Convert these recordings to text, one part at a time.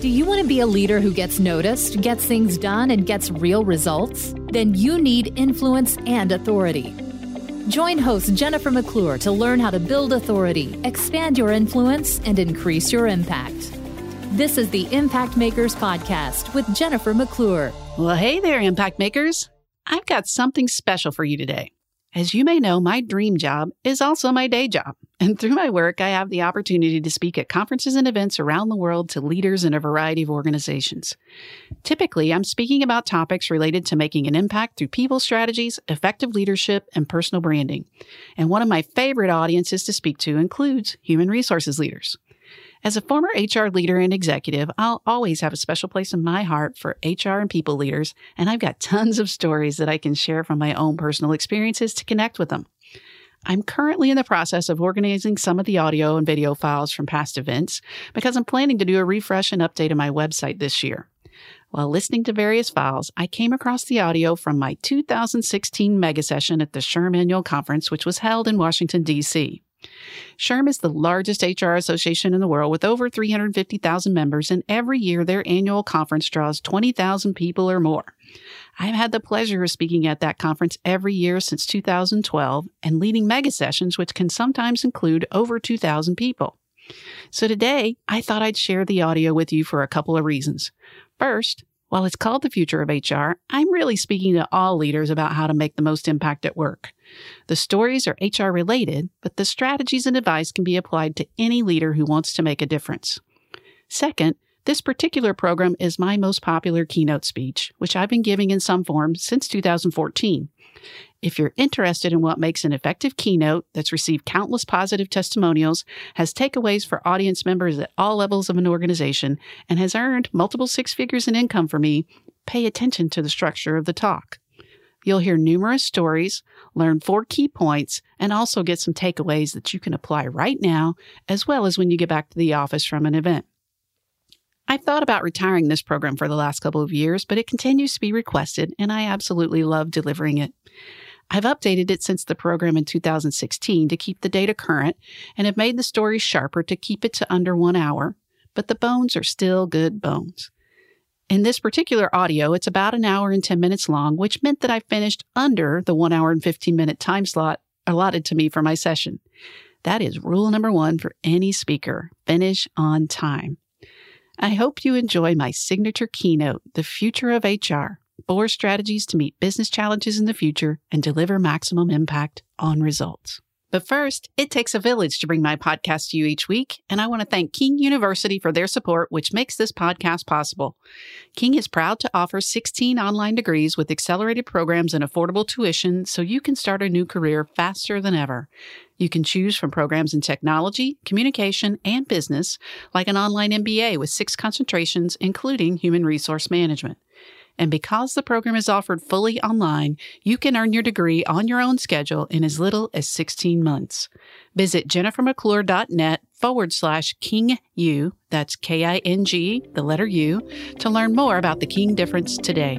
Do you want to be a leader who gets noticed, gets things done, and gets real results? Then you need influence and authority. Join host Jennifer McClure to learn how to build authority, expand your influence, and increase your impact. This is the Impact Makers Podcast with Jennifer McClure. Well, hey there, Impact Makers. I've got something special for you today. As you may know, my dream job is also my day job. And through my work, I have the opportunity to speak at conferences and events around the world to leaders in a variety of organizations. Typically, I'm speaking about topics related to making an impact through people strategies, effective leadership, and personal branding. And one of my favorite audiences to speak to includes human resources leaders. As a former HR leader and executive, I'll always have a special place in my heart for HR and people leaders, and I've got tons of stories that I can share from my own personal experiences to connect with them. I'm currently in the process of organizing some of the audio and video files from past events because I'm planning to do a refresh and update of my website this year. While listening to various files, I came across the audio from my 2016 mega session at the SHRM Annual Conference, which was held in Washington, D.C. SHRM is the largest HR association in the world with over 350,000 members, and every year their annual conference draws 20,000 people or more. I've had the pleasure of speaking at that conference every year since 2012 and leading mega sessions, which can sometimes include over 2,000 people. So today, I thought I'd share the audio with you for a couple of reasons. First, while it's called the future of HR, I'm really speaking to all leaders about how to make the most impact at work. The stories are HR related, but the strategies and advice can be applied to any leader who wants to make a difference. Second, this particular program is my most popular keynote speech, which I've been giving in some form since 2014. If you're interested in what makes an effective keynote that's received countless positive testimonials, has takeaways for audience members at all levels of an organization, and has earned multiple six figures in income for me, pay attention to the structure of the talk. You'll hear numerous stories, learn four key points, and also get some takeaways that you can apply right now, as well as when you get back to the office from an event. I've thought about retiring this program for the last couple of years, but it continues to be requested, and I absolutely love delivering it. I've updated it since the program in 2016 to keep the data current and have made the stories sharper to keep it to under one hour, but the bones are still good bones. In this particular audio, it's about an hour and 10 minutes long, which meant that I finished under the one hour and 15 minute time slot allotted to me for my session. That is rule number one for any speaker finish on time. I hope you enjoy my signature keynote, The Future of HR four strategies to meet business challenges in the future and deliver maximum impact on results. But first, it takes a village to bring my podcast to you each week, and I want to thank King University for their support, which makes this podcast possible. King is proud to offer 16 online degrees with accelerated programs and affordable tuition so you can start a new career faster than ever. You can choose from programs in technology, communication, and business, like an online MBA with six concentrations, including human resource management. And because the program is offered fully online, you can earn your degree on your own schedule in as little as 16 months. Visit jennifermcclure.net forward slash King U, that's K I N G, the letter U, to learn more about the King difference today.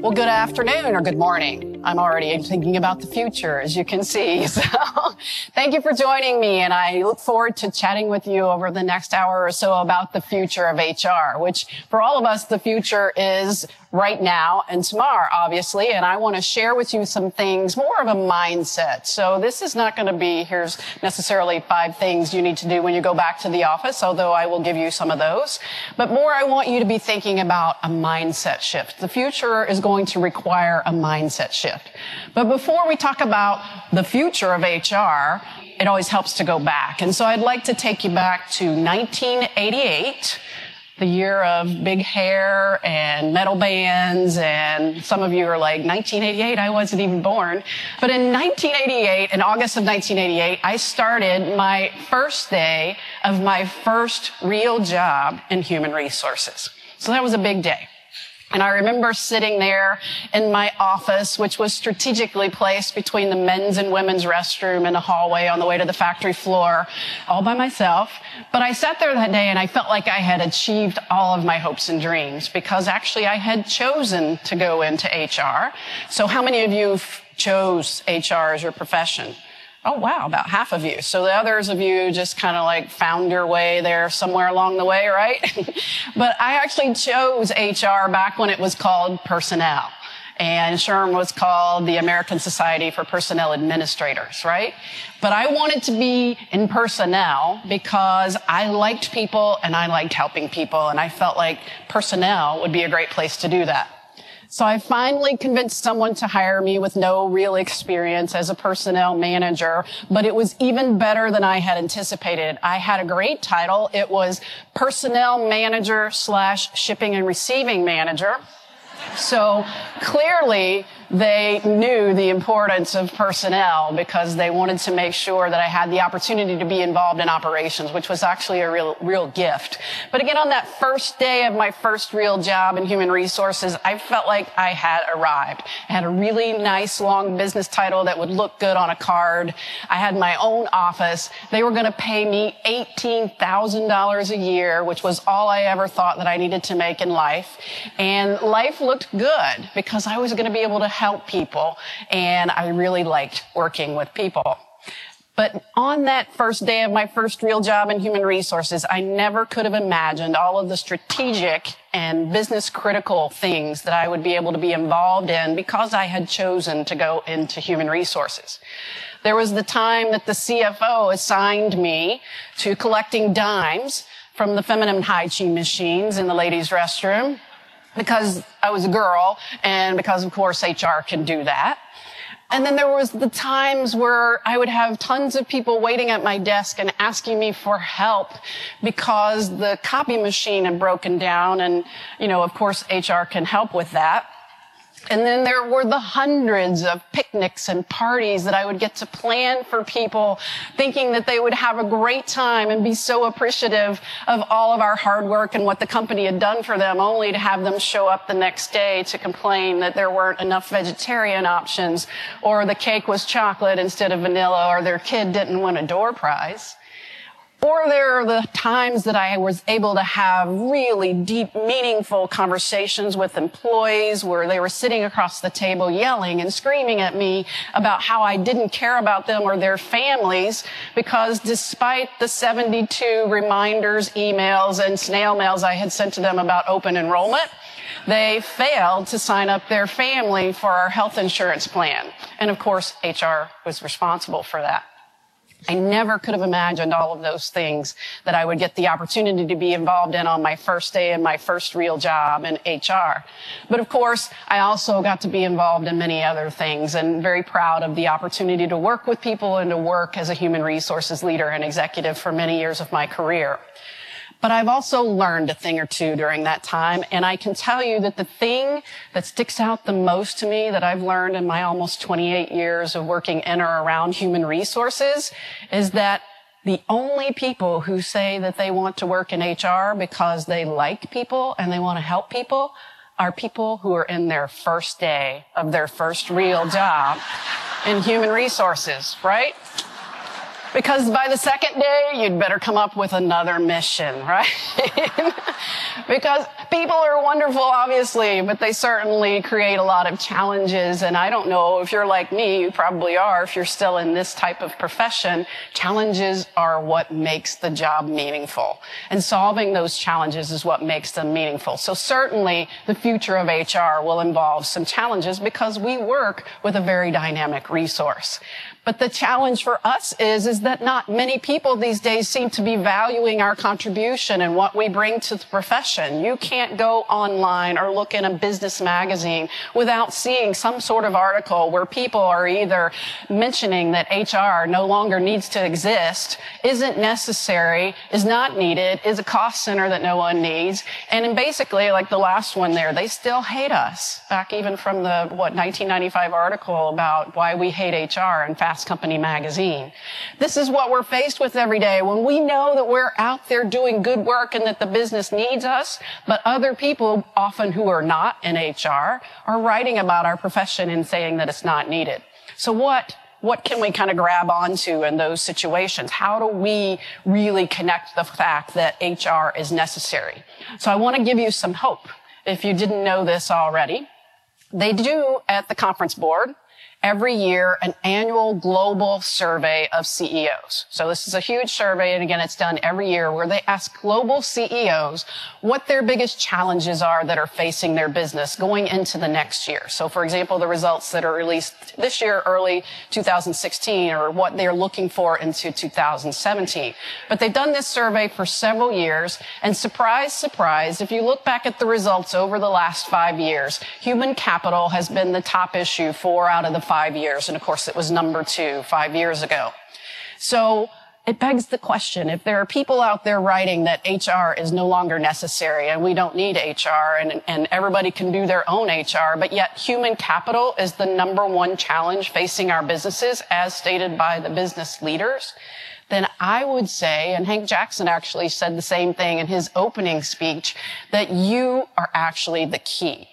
Well, good afternoon or good morning. I'm already thinking about the future, as you can see. So thank you for joining me. And I look forward to chatting with you over the next hour or so about the future of HR, which for all of us, the future is right now and tomorrow, obviously. And I want to share with you some things, more of a mindset. So this is not going to be, here's necessarily five things you need to do when you go back to the office, although I will give you some of those. But more, I want you to be thinking about a mindset shift. The future is going to require a mindset shift. But before we talk about the future of HR, it always helps to go back. And so I'd like to take you back to 1988 the year of big hair and metal bands. And some of you are like, 1988, I wasn't even born. But in 1988, in August of 1988, I started my first day of my first real job in human resources. So that was a big day. And I remember sitting there in my office, which was strategically placed between the men's and women's restroom and the hallway on the way to the factory floor, all by myself. But I sat there that day and I felt like I had achieved all of my hopes and dreams because actually I had chosen to go into HR. So how many of you chose HR as your profession? Oh, wow, about half of you. So the others of you just kind of like found your way there somewhere along the way, right? but I actually chose HR back when it was called personnel. And SHRM was called the American Society for Personnel Administrators, right? But I wanted to be in personnel because I liked people and I liked helping people and I felt like personnel would be a great place to do that. So I finally convinced someone to hire me with no real experience as a personnel manager, but it was even better than I had anticipated. I had a great title. It was personnel manager slash shipping and receiving manager. So clearly they knew the importance of personnel because they wanted to make sure that I had the opportunity to be involved in operations, which was actually a real, real gift. But again, on that first day of my first real job in human resources, I felt like I had arrived. I had a really nice long business title that would look good on a card. I had my own office. They were going to pay me $18,000 a year, which was all I ever thought that I needed to make in life. And life looked good because I was going to be able to help people and I really liked working with people. But on that first day of my first real job in human resources, I never could have imagined all of the strategic and business critical things that I would be able to be involved in because I had chosen to go into human resources. There was the time that the CFO assigned me to collecting dimes from the feminine hygiene machines in the ladies' restroom because I was a girl and because of course HR can do that. And then there was the times where I would have tons of people waiting at my desk and asking me for help because the copy machine had broken down and, you know, of course HR can help with that. And then there were the hundreds of picnics and parties that I would get to plan for people, thinking that they would have a great time and be so appreciative of all of our hard work and what the company had done for them, only to have them show up the next day to complain that there weren't enough vegetarian options, or the cake was chocolate instead of vanilla, or their kid didn't win a door prize. Or there are the times that I was able to have really deep, meaningful conversations with employees where they were sitting across the table yelling and screaming at me about how I didn't care about them or their families because despite the 72 reminders, emails, and snail mails I had sent to them about open enrollment, they failed to sign up their family for our health insurance plan. And of course, HR was responsible for that. I never could have imagined all of those things that I would get the opportunity to be involved in on my first day in my first real job in HR. But of course, I also got to be involved in many other things and very proud of the opportunity to work with people and to work as a human resources leader and executive for many years of my career. But I've also learned a thing or two during that time. And I can tell you that the thing that sticks out the most to me that I've learned in my almost 28 years of working in or around human resources is that the only people who say that they want to work in HR because they like people and they want to help people are people who are in their first day of their first real job in human resources, right? Because by the second day, you'd better come up with another mission, right? because people are wonderful, obviously, but they certainly create a lot of challenges. And I don't know if you're like me, you probably are, if you're still in this type of profession, challenges are what makes the job meaningful. And solving those challenges is what makes them meaningful. So certainly the future of HR will involve some challenges because we work with a very dynamic resource. But the challenge for us is, is that not many people these days seem to be valuing our contribution and what we bring to the profession. You can't go online or look in a business magazine without seeing some sort of article where people are either mentioning that HR no longer needs to exist, isn't necessary, is not needed, is a cost center that no one needs. And basically, like the last one there, they still hate us. Back even from the, what, 1995 article about why we hate HR. In fact, Fast Company magazine. This is what we're faced with every day when we know that we're out there doing good work and that the business needs us, but other people, often who are not in HR, are writing about our profession and saying that it's not needed. So what what can we kind of grab onto in those situations? How do we really connect the fact that HR is necessary? So I want to give you some hope. If you didn't know this already, they do at the conference board every year an annual global survey of CEOs. So this is a huge survey. And again, it's done every year where they ask global CEOs what their biggest challenges are that are facing their business going into the next year. So for example, the results that are released this year, early 2016, or what they're looking for into 2017. But they've done this survey for several years. And surprise, surprise, if you look back at the results over the last five years, human capital has been the top issue four out of the five years. And of course, it was number two five years ago. So it begs the question, if there are people out there writing that HR is no longer necessary and we don't need HR and, and everybody can do their own HR, but yet human capital is the number one challenge facing our businesses as stated by the business leaders, then I would say, and Hank Jackson actually said the same thing in his opening speech, that you are actually the key.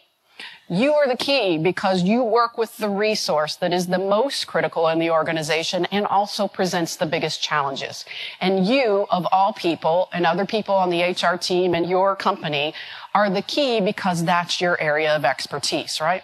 You are the key because you work with the resource that is the most critical in the organization and also presents the biggest challenges. And you, of all people and other people on the HR team and your company are the key because that's your area of expertise, right?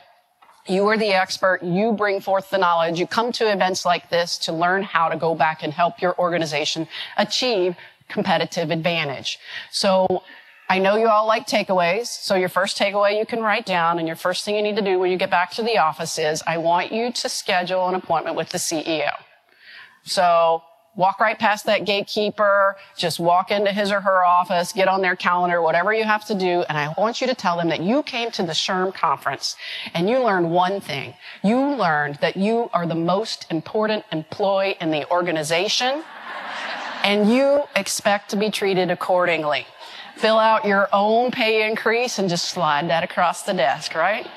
You are the expert. You bring forth the knowledge. You come to events like this to learn how to go back and help your organization achieve competitive advantage. So I know you all like takeaways. So your first takeaway you can write down and your first thing you need to do when you get back to the office is I want you to schedule an appointment with the CEO. So walk right past that gatekeeper, just walk into his or her office, get on their calendar, whatever you have to do. And I want you to tell them that you came to the SHRM conference and you learned one thing. You learned that you are the most important employee in the organization and you expect to be treated accordingly fill out your own pay increase and just slide that across the desk, right?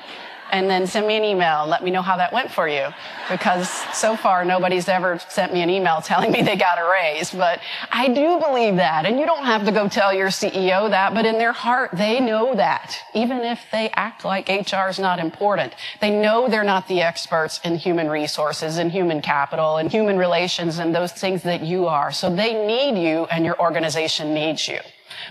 And then send me an email let me know how that went for you. Because so far nobody's ever sent me an email telling me they got a raise. But I do believe that. And you don't have to go tell your CEO that, but in their heart, they know that. Even if they act like HR is not important. They know they're not the experts in human resources and human capital and human relations and those things that you are. So they need you and your organization needs you.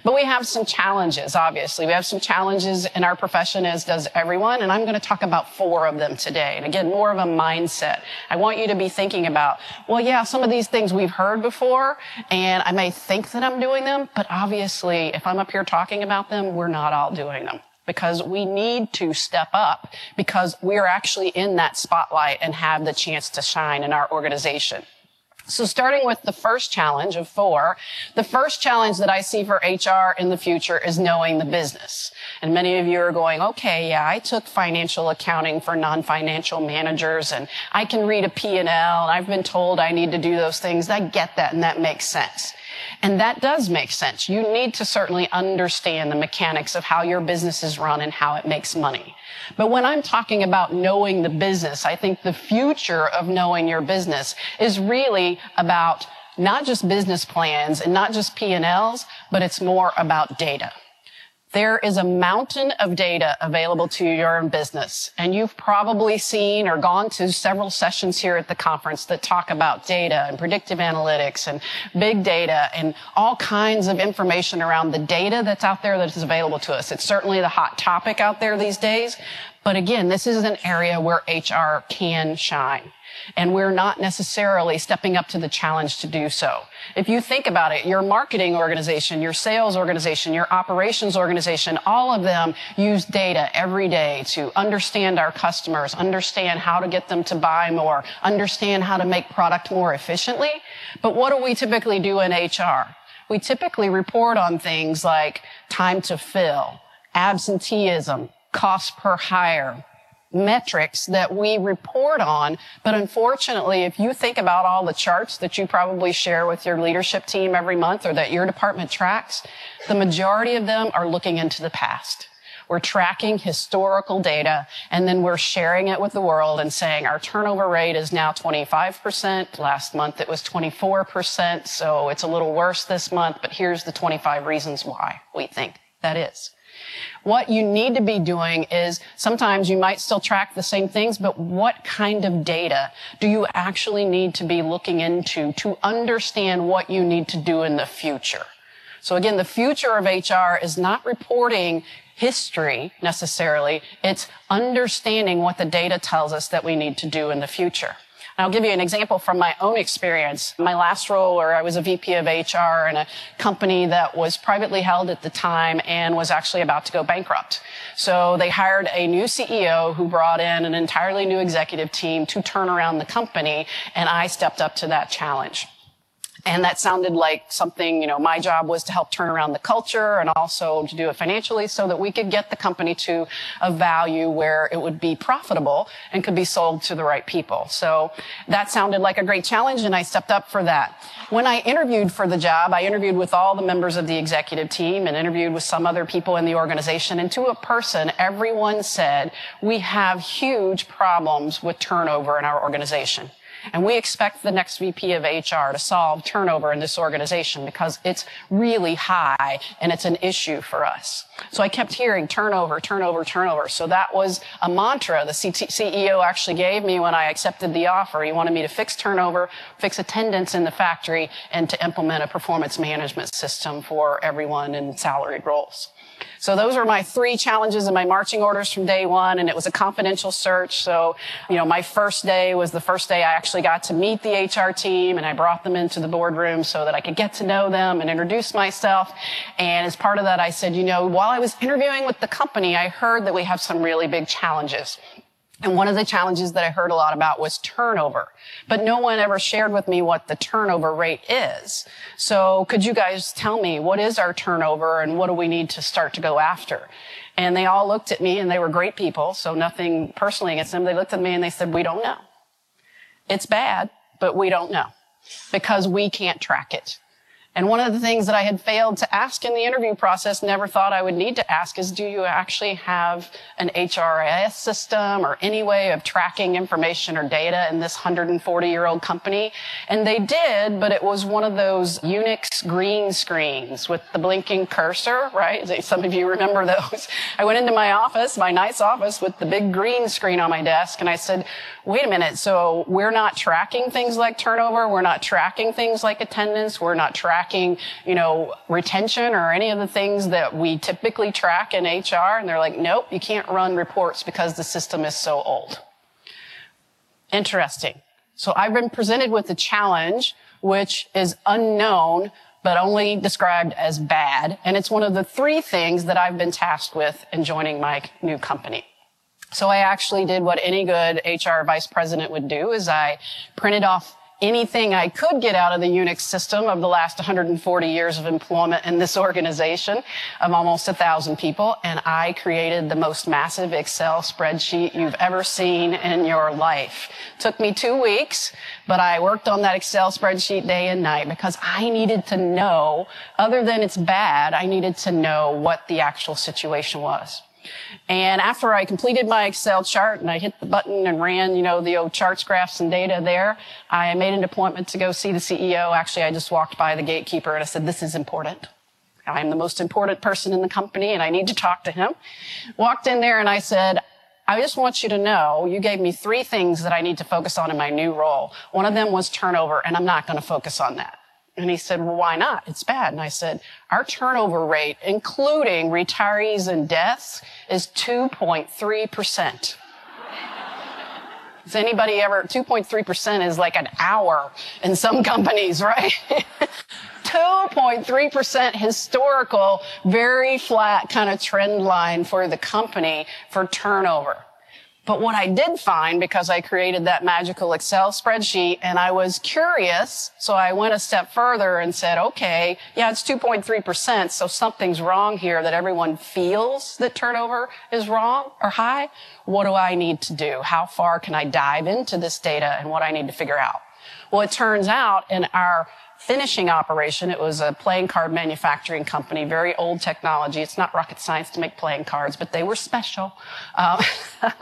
But we have some challenges, obviously. We have some challenges in our profession, as does everyone. And I'm going to talk about four of them today. And again, more of a mindset. I want you to be thinking about, well, yeah, some of these things we've heard before, and I may think that I'm doing them, but obviously, if I'm up here talking about them, we're not all doing them because we need to step up because we're actually in that spotlight and have the chance to shine in our organization. So starting with the first challenge of four, the first challenge that I see for HR in the future is knowing the business. And many of you are going, okay, yeah, I took financial accounting for non-financial managers and I can read a P&L and I've been told I need to do those things. I get that and that makes sense. And that does make sense. You need to certainly understand the mechanics of how your business is run and how it makes money. But when I'm talking about knowing the business, I think the future of knowing your business is really about not just business plans and not just P&Ls, but it's more about data. There is a mountain of data available to your own business. And you've probably seen or gone to several sessions here at the conference that talk about data and predictive analytics and big data and all kinds of information around the data that's out there that is available to us. It's certainly the hot topic out there these days. But again, this is an area where HR can shine and we're not necessarily stepping up to the challenge to do so. If you think about it, your marketing organization, your sales organization, your operations organization, all of them use data every day to understand our customers, understand how to get them to buy more, understand how to make product more efficiently. But what do we typically do in HR? We typically report on things like time to fill, absenteeism, cost per hire, metrics that we report on. But unfortunately, if you think about all the charts that you probably share with your leadership team every month or that your department tracks, the majority of them are looking into the past. We're tracking historical data and then we're sharing it with the world and saying our turnover rate is now 25%. Last month it was 24%. So it's a little worse this month, but here's the 25 reasons why we think that is. What you need to be doing is sometimes you might still track the same things, but what kind of data do you actually need to be looking into to understand what you need to do in the future? So again, the future of HR is not reporting history necessarily. It's understanding what the data tells us that we need to do in the future. I'll give you an example from my own experience. My last role where I was a VP of HR in a company that was privately held at the time and was actually about to go bankrupt. So they hired a new CEO who brought in an entirely new executive team to turn around the company and I stepped up to that challenge. And that sounded like something, you know, my job was to help turn around the culture and also to do it financially so that we could get the company to a value where it would be profitable and could be sold to the right people. So that sounded like a great challenge and I stepped up for that. When I interviewed for the job, I interviewed with all the members of the executive team and interviewed with some other people in the organization. And to a person, everyone said, we have huge problems with turnover in our organization. And we expect the next VP of HR to solve turnover in this organization because it's really high and it's an issue for us. So I kept hearing turnover, turnover, turnover. So that was a mantra the CEO actually gave me when I accepted the offer. He wanted me to fix turnover, fix attendance in the factory, and to implement a performance management system for everyone in salaried roles. So those were my three challenges and my marching orders from day one. And it was a confidential search. So, you know, my first day was the first day I actually got to meet the HR team and I brought them into the boardroom so that I could get to know them and introduce myself. And as part of that, I said, you know, while I was interviewing with the company, I heard that we have some really big challenges. And one of the challenges that I heard a lot about was turnover. But no one ever shared with me what the turnover rate is. So could you guys tell me what is our turnover and what do we need to start to go after? And they all looked at me and they were great people. So nothing personally against them. They looked at me and they said, we don't know. It's bad, but we don't know because we can't track it. And one of the things that I had failed to ask in the interview process, never thought I would need to ask is, do you actually have an HRIS system or any way of tracking information or data in this 140 year old company? And they did, but it was one of those Unix green screens with the blinking cursor, right? Some of you remember those. I went into my office, my nice office with the big green screen on my desk and I said, wait a minute. So we're not tracking things like turnover. We're not tracking things like attendance. We're not tracking you know, retention or any of the things that we typically track in HR. And they're like, nope, you can't run reports because the system is so old. Interesting. So I've been presented with a challenge, which is unknown, but only described as bad. And it's one of the three things that I've been tasked with in joining my new company. So I actually did what any good HR vice president would do is I printed off anything I could get out of the Unix system of the last 140 years of employment in this organization of almost a thousand people. And I created the most massive Excel spreadsheet you've ever seen in your life. Took me two weeks, but I worked on that Excel spreadsheet day and night because I needed to know, other than it's bad, I needed to know what the actual situation was. And after I completed my Excel chart and I hit the button and ran, you know, the old charts, graphs, and data there, I made an appointment to go see the CEO. Actually, I just walked by the gatekeeper and I said, this is important. I'm the most important person in the company and I need to talk to him. Walked in there and I said, I just want you to know you gave me three things that I need to focus on in my new role. One of them was turnover and I'm not going to focus on that. And he said, well, why not? It's bad. And I said, our turnover rate, including retirees and deaths, is 2.3%. Has anybody ever, 2.3% is like an hour in some companies, right? 2.3% historical, very flat kind of trend line for the company for turnover. But what I did find, because I created that magical Excel spreadsheet and I was curious, so I went a step further and said, okay, yeah, it's 2.3%, so something's wrong here that everyone feels that turnover is wrong or high. What do I need to do? How far can I dive into this data and what I need to figure out? Well, it turns out in our finishing operation. It was a playing card manufacturing company, very old technology. It's not rocket science to make playing cards, but they were special. Um,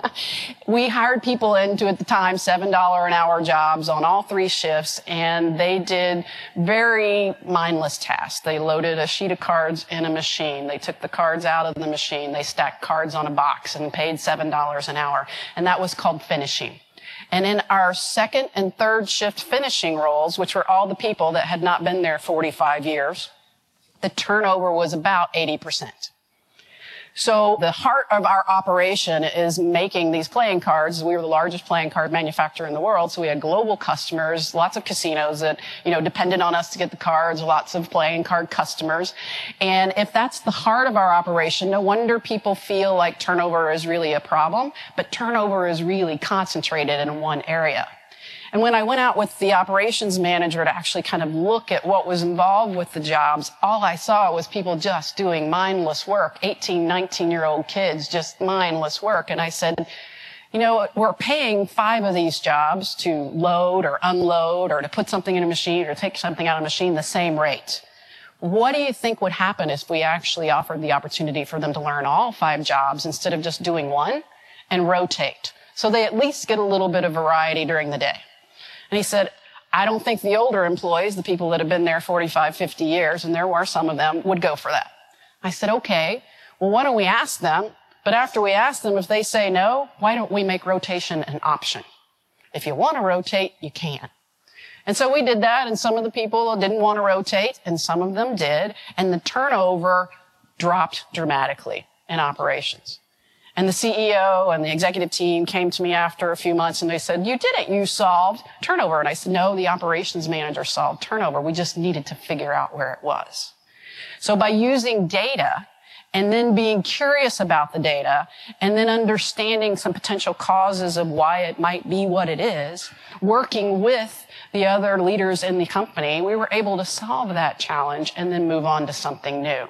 we hired people into at the time $7 an hour jobs on all three shifts, and they did very mindless tasks. They loaded a sheet of cards in a machine. They took the cards out of the machine. They stacked cards on a box and paid $7 an hour. And that was called finishing. And in our second and third shift finishing roles, which were all the people that had not been there 45 years, the turnover was about 80%. So the heart of our operation is making these playing cards. We were the largest playing card manufacturer in the world. So we had global customers, lots of casinos that, you know, depended on us to get the cards, lots of playing card customers. And if that's the heart of our operation, no wonder people feel like turnover is really a problem, but turnover is really concentrated in one area. And when I went out with the operations manager to actually kind of look at what was involved with the jobs, all I saw was people just doing mindless work, 18, 19 year old kids, just mindless work. And I said, you know, we're paying five of these jobs to load or unload or to put something in a machine or take something out of a machine the same rate. What do you think would happen if we actually offered the opportunity for them to learn all five jobs instead of just doing one and rotate? So they at least get a little bit of variety during the day. And he said, I don't think the older employees, the people that have been there 45, 50 years, and there were some of them, would go for that. I said, okay, well, why don't we ask them? But after we ask them, if they say no, why don't we make rotation an option? If you want to rotate, you can. And so we did that, and some of the people didn't want to rotate, and some of them did, and the turnover dropped dramatically in operations. And the CEO and the executive team came to me after a few months and they said, you did it. You solved turnover. And I said, no, the operations manager solved turnover. We just needed to figure out where it was. So by using data and then being curious about the data and then understanding some potential causes of why it might be what it is, working with the other leaders in the company, we were able to solve that challenge and then move on to something new.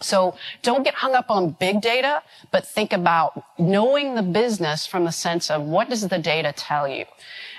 So don't get hung up on big data, but think about knowing the business from the sense of what does the data tell you?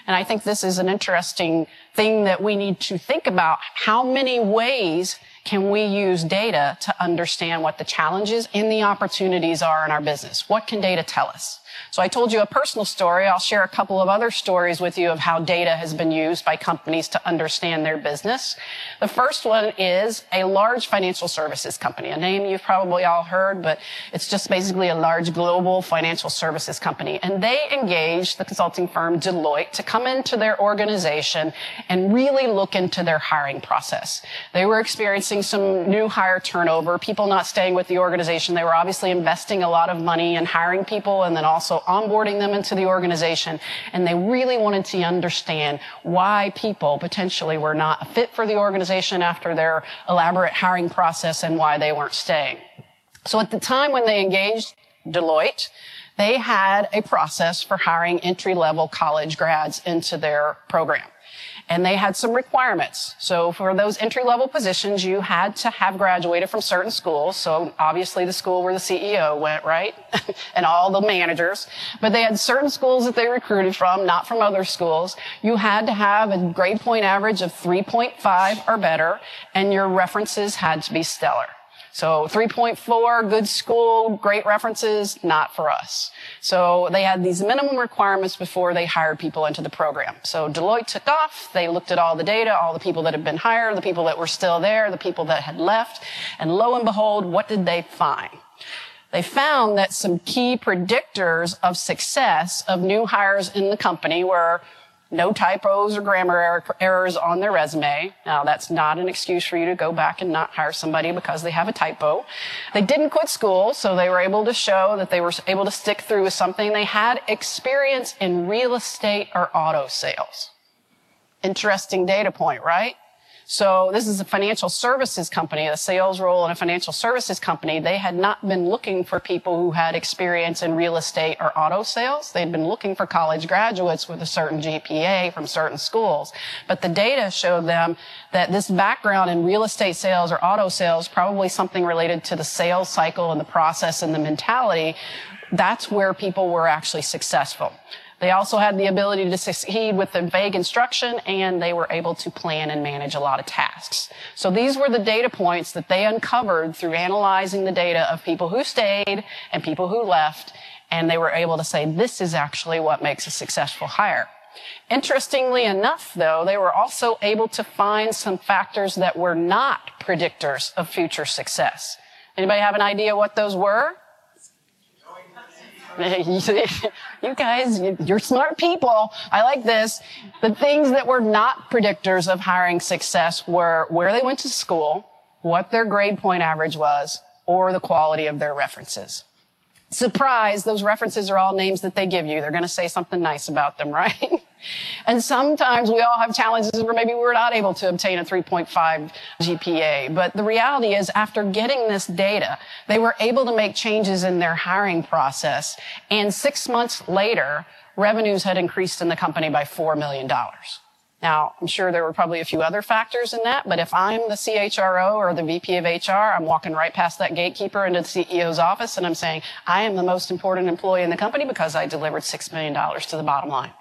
And I think this is an interesting thing that we need to think about. How many ways can we use data to understand what the challenges and the opportunities are in our business? What can data tell us? So I told you a personal story. I'll share a couple of other stories with you of how data has been used by companies to understand their business. The first one is a large financial services company, a name you've probably all heard, but it's just basically a large global financial services company. And they engaged the consulting firm Deloitte to come into their organization and really look into their hiring process. They were experiencing some new hire turnover, people not staying with the organization. They were obviously investing a lot of money in hiring people and then also also onboarding them into the organization. And they really wanted to understand why people potentially were not a fit for the organization after their elaborate hiring process and why they weren't staying. So at the time when they engaged Deloitte, they had a process for hiring entry level college grads into their program and they had some requirements. So for those entry level positions, you had to have graduated from certain schools. So obviously the school where the CEO went, right? and all the managers. But they had certain schools that they recruited from, not from other schools. You had to have a grade point average of 3.5 or better, and your references had to be stellar. So 3.4, good school, great references, not for us. So they had these minimum requirements before they hired people into the program. So Deloitte took off. They looked at all the data, all the people that had been hired, the people that were still there, the people that had left. And lo and behold, what did they find? They found that some key predictors of success of new hires in the company were no typos or grammar er- errors on their resume. Now, that's not an excuse for you to go back and not hire somebody because they have a typo. They didn't quit school, so they were able to show that they were able to stick through with something. They had experience in real estate or auto sales. Interesting data point, right? So this is a financial services company, a sales role in a financial services company. They had not been looking for people who had experience in real estate or auto sales. They'd been looking for college graduates with a certain GPA from certain schools. But the data showed them that this background in real estate sales or auto sales, probably something related to the sales cycle and the process and the mentality, that's where people were actually successful. They also had the ability to succeed with the vague instruction and they were able to plan and manage a lot of tasks. So these were the data points that they uncovered through analyzing the data of people who stayed and people who left. And they were able to say, this is actually what makes a successful hire. Interestingly enough, though, they were also able to find some factors that were not predictors of future success. Anybody have an idea what those were? you guys, you're smart people. I like this. The things that were not predictors of hiring success were where they went to school, what their grade point average was, or the quality of their references. Surprise, those references are all names that they give you. They're going to say something nice about them, right? and sometimes we all have challenges where maybe we're not able to obtain a 3.5 GPA. But the reality is after getting this data, they were able to make changes in their hiring process. And six months later, revenues had increased in the company by $4 million. Now, I'm sure there were probably a few other factors in that, but if I'm the CHRO or the VP of HR, I'm walking right past that gatekeeper into the CEO's office and I'm saying, I am the most important employee in the company because I delivered $6 million to the bottom line.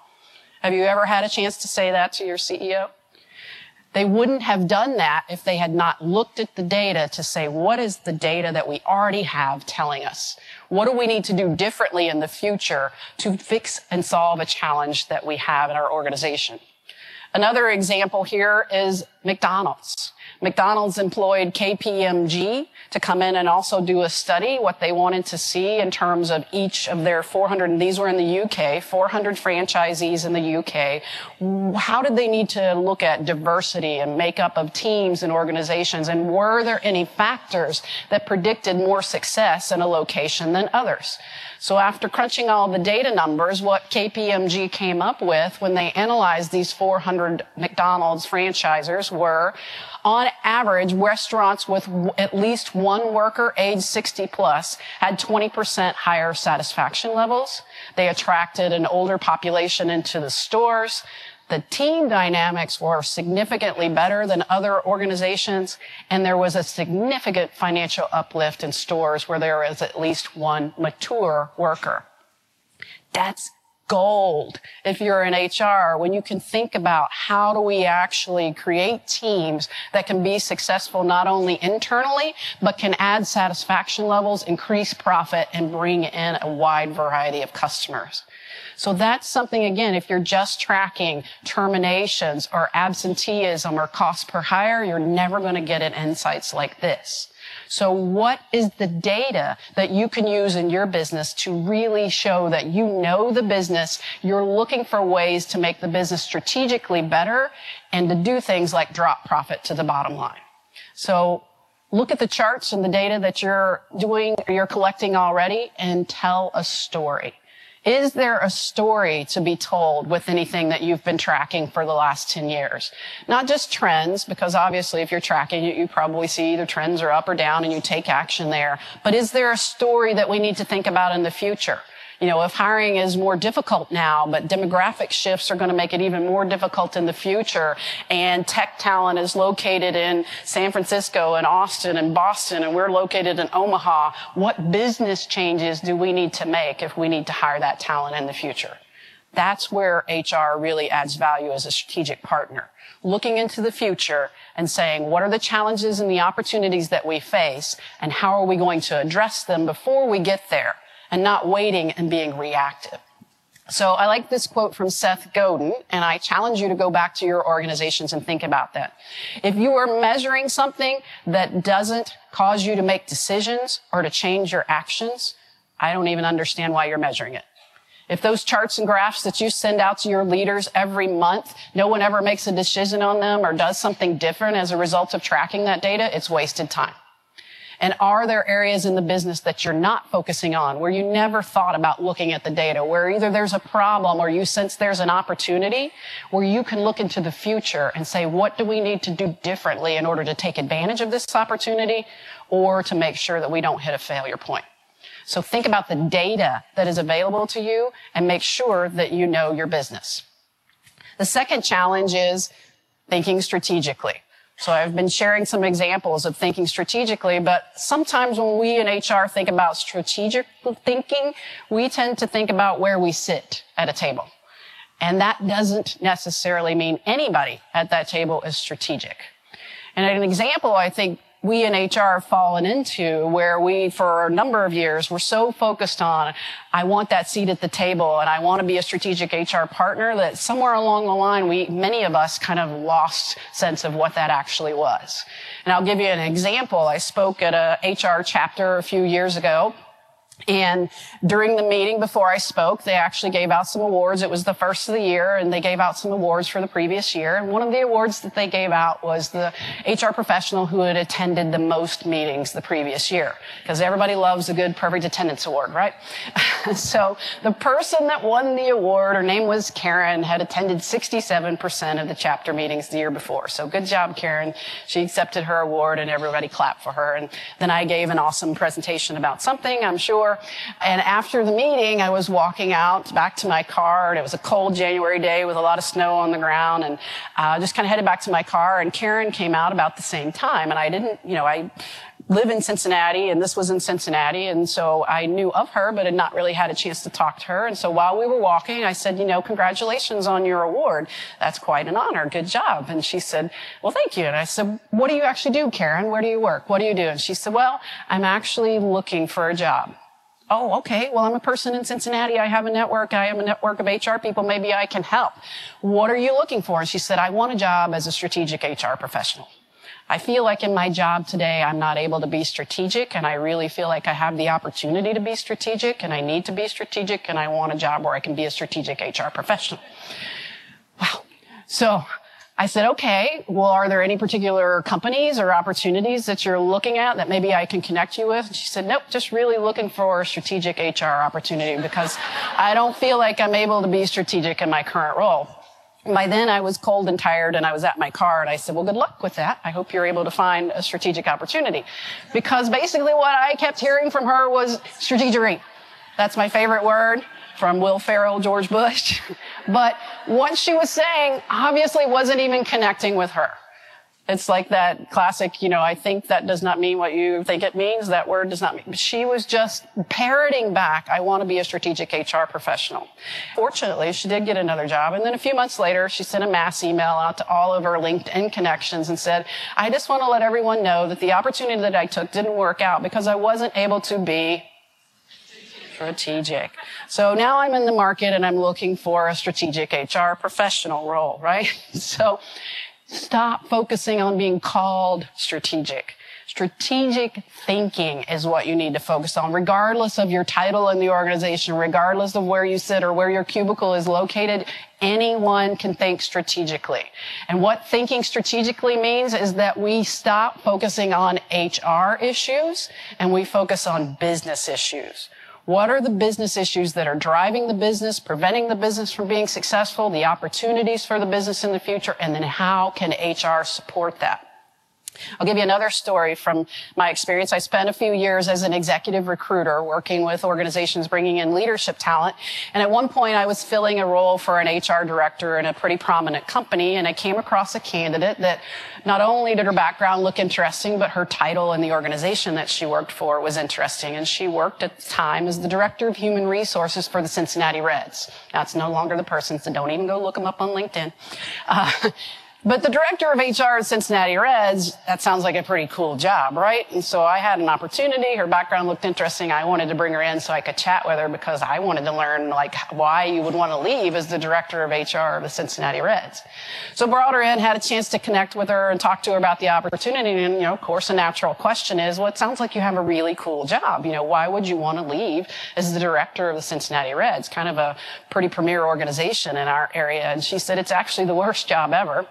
Have you ever had a chance to say that to your CEO? They wouldn't have done that if they had not looked at the data to say, what is the data that we already have telling us? What do we need to do differently in the future to fix and solve a challenge that we have in our organization? Another example here is McDonald's. McDonald's employed KPMG to come in and also do a study, what they wanted to see in terms of each of their 400, and these were in the UK, 400 franchisees in the UK. How did they need to look at diversity and makeup of teams and organizations? And were there any factors that predicted more success in a location than others? So after crunching all the data numbers, what KPMG came up with when they analyzed these 400 McDonald's franchisers were, on average, restaurants with at least one worker age 60 plus had 20% higher satisfaction levels. They attracted an older population into the stores. The team dynamics were significantly better than other organizations, and there was a significant financial uplift in stores where there was at least one mature worker. That's gold if you're in HR when you can think about how do we actually create teams that can be successful not only internally, but can add satisfaction levels, increase profit, and bring in a wide variety of customers. So that's something, again, if you're just tracking terminations or absenteeism or cost per hire, you're never going to get at insights like this. So what is the data that you can use in your business to really show that you know the business, you're looking for ways to make the business strategically better and to do things like drop profit to the bottom line. So look at the charts and the data that you're doing, you're collecting already and tell a story. Is there a story to be told with anything that you've been tracking for the last 10 years? Not just trends, because obviously if you're tracking it, you probably see either trends are up or down and you take action there. But is there a story that we need to think about in the future? You know, if hiring is more difficult now, but demographic shifts are going to make it even more difficult in the future, and tech talent is located in San Francisco and Austin and Boston, and we're located in Omaha, what business changes do we need to make if we need to hire that talent in the future? That's where HR really adds value as a strategic partner. Looking into the future and saying, what are the challenges and the opportunities that we face, and how are we going to address them before we get there? And not waiting and being reactive. So I like this quote from Seth Godin, and I challenge you to go back to your organizations and think about that. If you are measuring something that doesn't cause you to make decisions or to change your actions, I don't even understand why you're measuring it. If those charts and graphs that you send out to your leaders every month, no one ever makes a decision on them or does something different as a result of tracking that data, it's wasted time. And are there areas in the business that you're not focusing on, where you never thought about looking at the data, where either there's a problem or you sense there's an opportunity, where you can look into the future and say, what do we need to do differently in order to take advantage of this opportunity or to make sure that we don't hit a failure point? So think about the data that is available to you and make sure that you know your business. The second challenge is thinking strategically. So I've been sharing some examples of thinking strategically, but sometimes when we in HR think about strategic thinking, we tend to think about where we sit at a table. And that doesn't necessarily mean anybody at that table is strategic. And an example I think we in HR have fallen into where we, for a number of years, were so focused on, I want that seat at the table and I want to be a strategic HR partner that somewhere along the line, we, many of us kind of lost sense of what that actually was. And I'll give you an example. I spoke at a HR chapter a few years ago And during the meeting before I spoke, they actually gave out some awards. It was the first of the year and they gave out some awards for the previous year. And one of the awards that they gave out was the HR professional who had attended the most meetings the previous year. Because everybody loves a good perfect attendance award, right? so the person that won the award, her name was Karen, had attended 67% of the chapter meetings the year before. So good job, Karen. She accepted her award and everybody clapped for her. And then I gave an awesome presentation about something, I'm sure and after the meeting, I was walking out back to my car, and it was a cold January day with a lot of snow on the ground, and uh, just kind of headed back to my car. And Karen came out about the same time, and I didn't, you know, I live in Cincinnati and this was in Cincinnati. And so I knew of her, but had not really had a chance to talk to her. And so while we were walking, I said, you know, congratulations on your award. That's quite an honor. Good job. And she said, well, thank you. And I said, what do you actually do, Karen? Where do you work? What do you do? And she said, well, I'm actually looking for a job. Oh, okay. Well, I'm a person in Cincinnati. I have a network. I have a network of HR people. Maybe I can help. What are you looking for? And she said, I want a job as a strategic HR professional. I feel like in my job today, I'm not able to be strategic and I really feel like I have the opportunity to be strategic and I need to be strategic and I want a job where I can be a strategic HR professional. Wow. So I said, okay, well, are there any particular companies or opportunities that you're looking at that maybe I can connect you with? And she said, nope, just really looking for a strategic HR opportunity because I don't feel like I'm able to be strategic in my current role. By then I was cold and tired and I was at my car and I said, well, good luck with that. I hope you're able to find a strategic opportunity. Because basically what I kept hearing from her was strategery. That's my favorite word from Will Ferrell, George Bush. but what she was saying obviously wasn't even connecting with her. It's like that classic, you know, I think that does not mean what you think it means. That word does not mean. She was just parroting back, I want to be a strategic HR professional. Fortunately, she did get another job. And then a few months later, she sent a mass email out to all of her LinkedIn connections and said, I just want to let everyone know that the opportunity that I took didn't work out because I wasn't able to be strategic. So now I'm in the market and I'm looking for a strategic HR professional role, right? So stop focusing on being called strategic. Strategic thinking is what you need to focus on, regardless of your title in the organization, regardless of where you sit or where your cubicle is located. Anyone can think strategically. And what thinking strategically means is that we stop focusing on HR issues and we focus on business issues. What are the business issues that are driving the business, preventing the business from being successful, the opportunities for the business in the future, and then how can HR support that? I'll give you another story from my experience. I spent a few years as an executive recruiter working with organizations bringing in leadership talent. And at one point I was filling a role for an HR director in a pretty prominent company and I came across a candidate that not only did her background look interesting, but her title in the organization that she worked for was interesting. And she worked at the time as the director of human resources for the Cincinnati Reds. It's no longer the person, so don't even go look them up on LinkedIn. Uh, but the director of HR at Cincinnati Reds, that sounds like a pretty cool job, right? And so I had an opportunity. Her background looked interesting. I wanted to bring her in so I could chat with her because I wanted to learn like why you would want to leave as the director of HR of the Cincinnati Reds. So brought her in, had a chance to connect with her and talk to her about the opportunity. And, you know, of course, a natural question is, well, it sounds like you have a really cool job. You know, why would you want to leave as the director of the Cincinnati Reds? Kind of a pretty premier organization in our area. And she said, it's actually the worst job ever.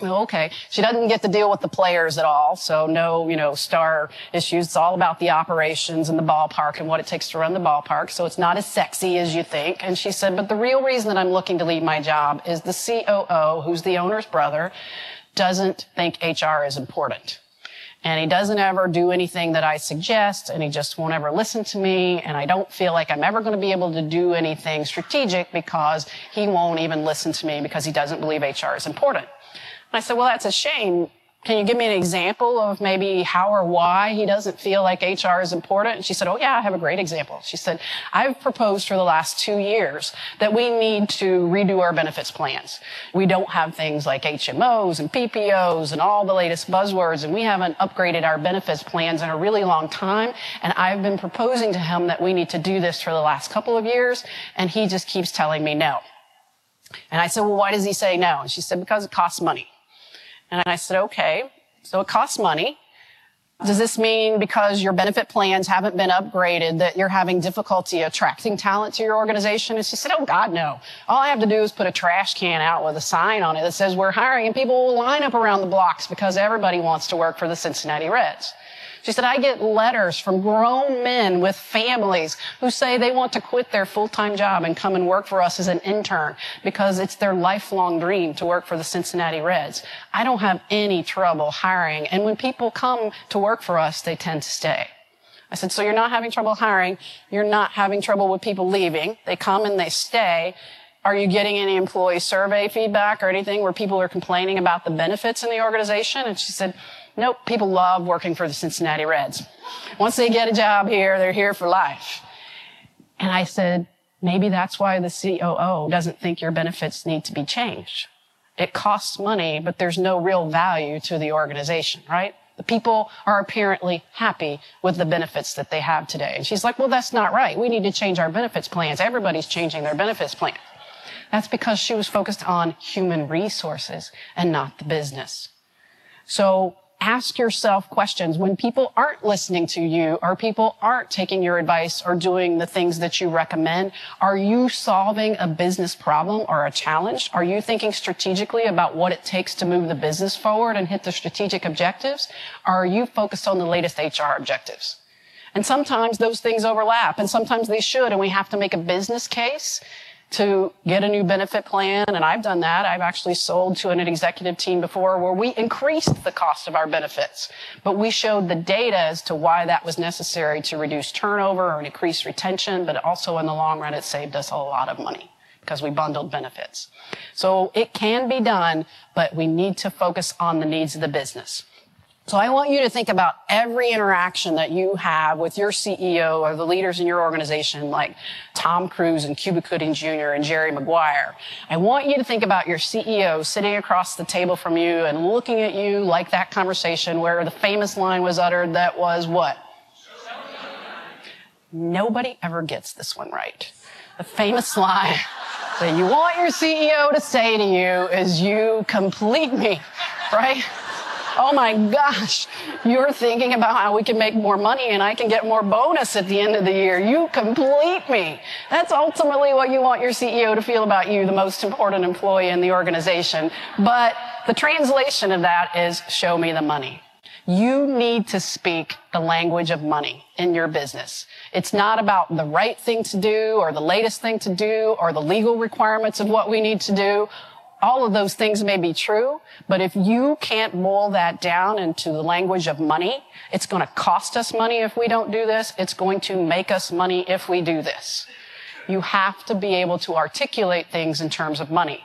Okay. She doesn't get to deal with the players at all. So no, you know, star issues. It's all about the operations and the ballpark and what it takes to run the ballpark. So it's not as sexy as you think. And she said, but the real reason that I'm looking to leave my job is the COO, who's the owner's brother, doesn't think HR is important. And he doesn't ever do anything that I suggest, and he just won't ever listen to me, and I don't feel like I'm ever going to be able to do anything strategic because he won't even listen to me because he doesn't believe HR is important. I said, well, that's a shame. Can you give me an example of maybe how or why he doesn't feel like HR is important? And she said, Oh yeah, I have a great example. She said, I've proposed for the last two years that we need to redo our benefits plans. We don't have things like HMOs and PPOs and all the latest buzzwords, and we haven't upgraded our benefits plans in a really long time. And I've been proposing to him that we need to do this for the last couple of years, and he just keeps telling me no. And I said, Well, why does he say no? And she said, Because it costs money. And I said, okay, so it costs money. Does this mean because your benefit plans haven't been upgraded that you're having difficulty attracting talent to your organization? And she said, Oh God, no. All I have to do is put a trash can out with a sign on it that says we're hiring and people will line up around the blocks because everybody wants to work for the Cincinnati Reds. She said, I get letters from grown men with families who say they want to quit their full-time job and come and work for us as an intern because it's their lifelong dream to work for the Cincinnati Reds. I don't have any trouble hiring. And when people come to work for us, they tend to stay. I said, so you're not having trouble hiring. You're not having trouble with people leaving. They come and they stay. Are you getting any employee survey feedback or anything where people are complaining about the benefits in the organization? And she said, Nope, people love working for the Cincinnati Reds. Once they get a job here, they're here for life. And I said, maybe that's why the COO doesn't think your benefits need to be changed. It costs money, but there's no real value to the organization, right? The people are apparently happy with the benefits that they have today. And she's like, well, that's not right. We need to change our benefits plans. Everybody's changing their benefits plan. That's because she was focused on human resources and not the business. So ask yourself questions when people aren't listening to you or people aren't taking your advice or doing the things that you recommend. Are you solving a business problem or a challenge? Are you thinking strategically about what it takes to move the business forward and hit the strategic objectives? Or are you focused on the latest HR objectives? And sometimes those things overlap and sometimes they should and we have to make a business case to get a new benefit plan. And I've done that. I've actually sold to an executive team before where we increased the cost of our benefits, but we showed the data as to why that was necessary to reduce turnover or increase retention, but also in the long run, it saved us a lot of money because we bundled benefits. So it can be done, but we need to focus on the needs of the business. So I want you to think about every interaction that you have with your CEO or the leaders in your organization, like Tom Cruise and Cuba Gooding Jr. and Jerry Maguire. I want you to think about your CEO sitting across the table from you and looking at you like that conversation where the famous line was uttered that was what? Nobody ever gets this one right. The famous line that you want your CEO to say to you is you complete me, right? Oh my gosh, you're thinking about how we can make more money and I can get more bonus at the end of the year. You complete me. That's ultimately what you want your CEO to feel about you, the most important employee in the organization. But the translation of that is show me the money. You need to speak the language of money in your business. It's not about the right thing to do or the latest thing to do or the legal requirements of what we need to do all of those things may be true, but if you can't boil that down into the language of money, it's going to cost us money if we don't do this. It's going to make us money if we do this. You have to be able to articulate things in terms of money.